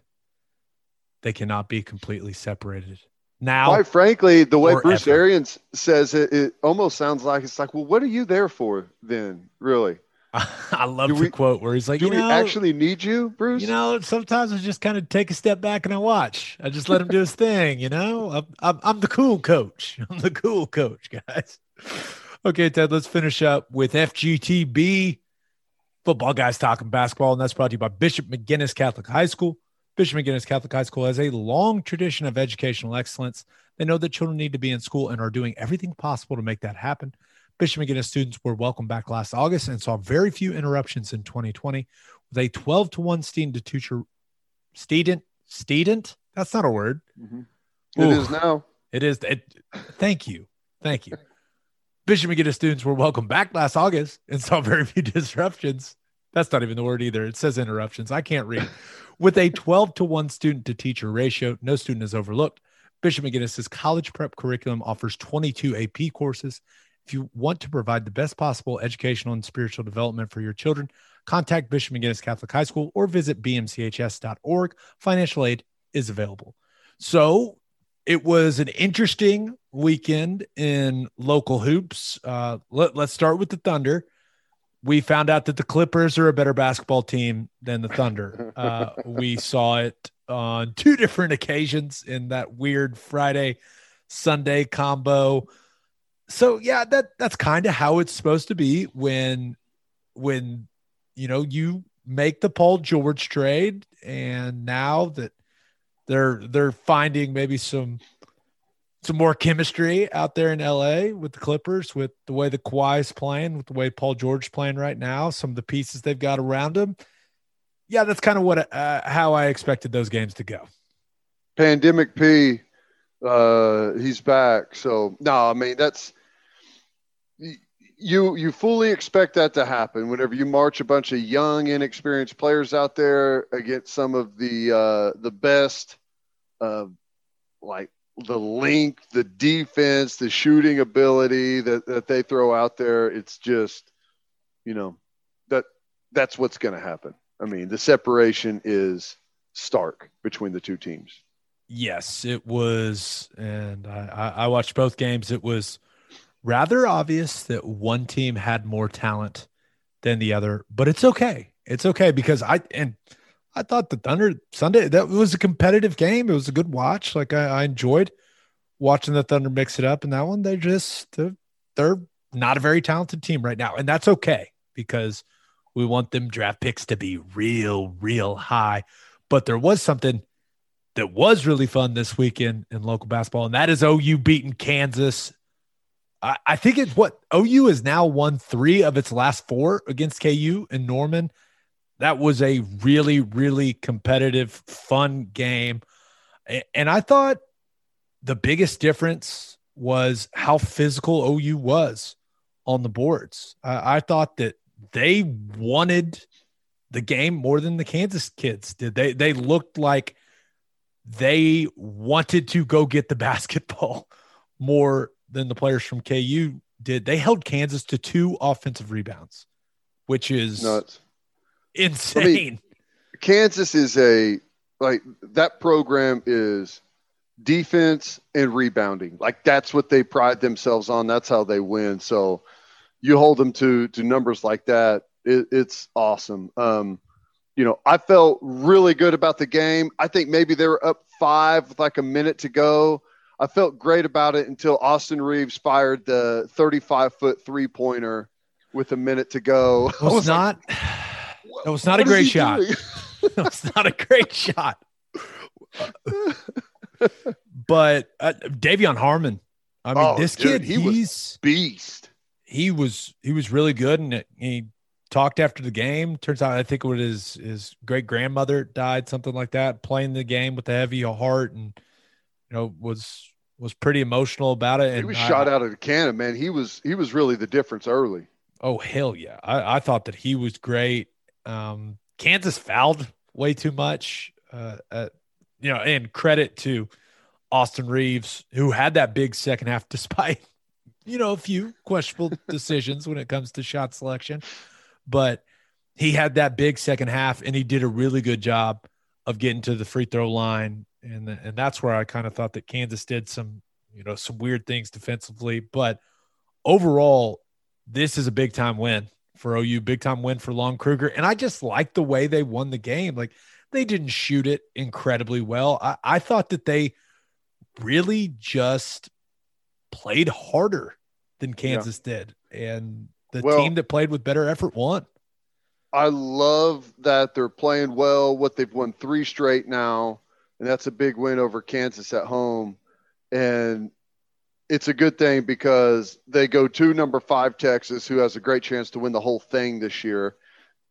They cannot be completely separated. Now, Quite frankly, the way Bruce ever. Arians says it, it almost sounds like it's like, well, what are you there for then? Really? I love Do the we- quote where he's like, Do you we know, actually need you, Bruce? you know, sometimes I just kind of take a step back and I watch. I just let him do his thing. You know, I'm, I'm, I'm the cool coach. I'm the cool coach, guys. Okay, Ted, let's finish up with FGTB. Football guys talking basketball, and that's brought to you by Bishop McGuinness Catholic High School. Bishop McGuinness Catholic High School has a long tradition of educational excellence. They know that children need to be in school and are doing everything possible to make that happen. Bishop McGuinness students were welcomed back last August and saw very few interruptions in 2020 with a 12 to 1 student to teacher student student that's not a word. Mhm. It Ooh. is now. it is. It, thank you. Thank you. Bishop McGuinness students were welcomed back last august and saw very few disruptions. That's not even the word either. It says interruptions. I can't read. With a 12 to 1 student to teacher ratio no student is overlooked. Bishop McGuinness's college prep curriculum offers 22 ap courses if you want to provide the best possible educational and spiritual development for your children contact bishop McGuinness catholic high school or visit bmchs.org financial aid is available so it was an interesting weekend in local hoops. Uh, let, us start with the Thunder. We found out that the Clippers are a better basketball team than the Thunder. Uh, we saw it on two different occasions in that weird Friday Sunday combo. So yeah, that that's kind of how it's supposed to be when when you know you make the Paul George trade, and now that they're they're finding maybe some some more chemistry out there in LA with the Clippers, with the way the Kawhi's playing, with the way Paul George playing right now, some of the pieces they've got around him. Yeah, that's kind of what uh, how I expected those games to go. Pandemic P, uh, he's back. So no, I mean that's you. You fully expect that to happen whenever you march a bunch of young, inexperienced players out there against some of the uh, the best, uh, like the length, the defense, the shooting ability that that they throw out there. It's just, you know, that that's what's going to happen. I mean, the separation is stark between the two teams. Yes, it was, and I I watched both games. It was rather obvious that one team had more talent than the other, but it's okay. It's okay because I and I thought the Thunder Sunday that was a competitive game. It was a good watch. Like I, I enjoyed watching the Thunder mix it up. And that one, they just they're, they're not a very talented team right now, and that's okay because we want them draft picks to be real, real high. But there was something that was really fun this weekend in local basketball, and that is OU beating Kansas. I, think it's what OU has now won three of its last four against KU and Norman. That was a really, really competitive, fun game. And I thought the biggest difference was how physical OU was on the boards. I thought that they wanted the game more than the Kansas kids did. They they looked like they wanted to go get the basketball more than the players from KU did. They held Kansas to two offensive rebounds, which is Nuts. insane. Kansas is a like that program is defense and rebounding. Like that's what they pride themselves on. That's how they win. So you hold them to to numbers like that. It, it's awesome. Um, you know, I felt really good about the game. I think maybe they were up five with like a minute to go. I felt great about it until Austin Reaves fired the 35 foot three pointer with a minute to go. It was, not. it was not a great shot. it was not a great shot. but uh, De'Vion Harmon, I mean, Oh, this dude, kid, he was- Beast. he was he was really good, and he talked after the game. Turns out, I think it was his his great grandmother died, something like that, playing the game with a heavy heart, and you know was was pretty emotional about it. He was I- shot out of the cannon, man. He was he was really the difference early. Oh hell yeah! I, I thought that he was great. Um, Kansas fouled way too much. Uh, uh, you know, and credit to Austin Reaves who had that big second half despite you know a few questionable decisions when it comes to shot selection, but he had that big second half and he did a really good job of getting to the free throw line and and that's where I kind of thought that Kansas did some you know some weird things defensively, but overall this is a big time win for OU, big time win for Lon Kruger. And I just like the way they won the game. Like they didn't shoot it incredibly well. I, I thought that they really just played harder than Kansas did. And the Well- team that played with better effort won. I love that they're playing well. What they've won three straight now, and that's a big win over Kansas at home. And it's a good thing because they go to number five Texas, who has a great chance to win the whole thing this year.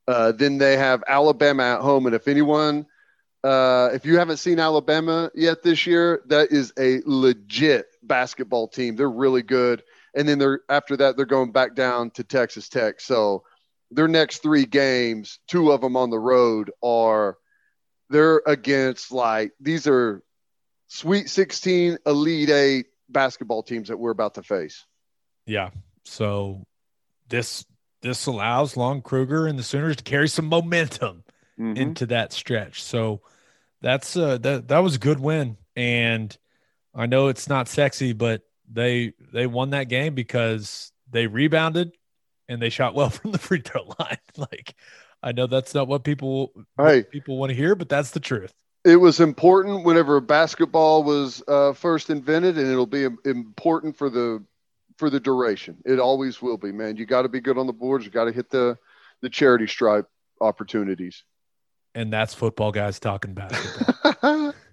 Uh, then they have Alabama at home, and if anyone, uh, if you haven't seen Alabama yet this year, that is a legit basketball team. They're really good. And then they're after that they're going back down to Texas Tech. So their next three games, two of them on the road, are they're against like these are Sweet 16, Elite Eight basketball teams that we're about to face. Yeah. So this this allows Lon Kruger and the Sooners to carry some momentum into that stretch. So that's uh that that was a good win. And I know it's not sexy, but they they won that game because they rebounded and they shot well from the free throw line. like I know that's not what people Hey. people want to hear, but that's the truth. It was important whenever basketball was uh, first invented, and it'll be important for the for the duration. It always will be, man. You got to be good on the boards. You got to hit the the charity stripe opportunities. And that's football guys talking basketball.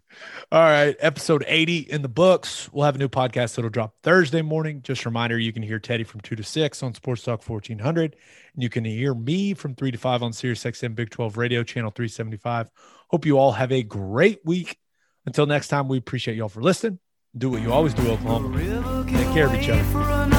All right, episode 80 in the books. We'll have a new podcast that'll drop Thursday morning. Just a reminder, you can hear Teddy from 2 to 6 on Sports Talk 1400. And you can hear me from 3 to 5 on Sirius XM Big 12 Radio, channel 375. Hope you all have a great week. Until next time, we appreciate y'all for listening. Do what you always do, Oklahoma. Take care of each other.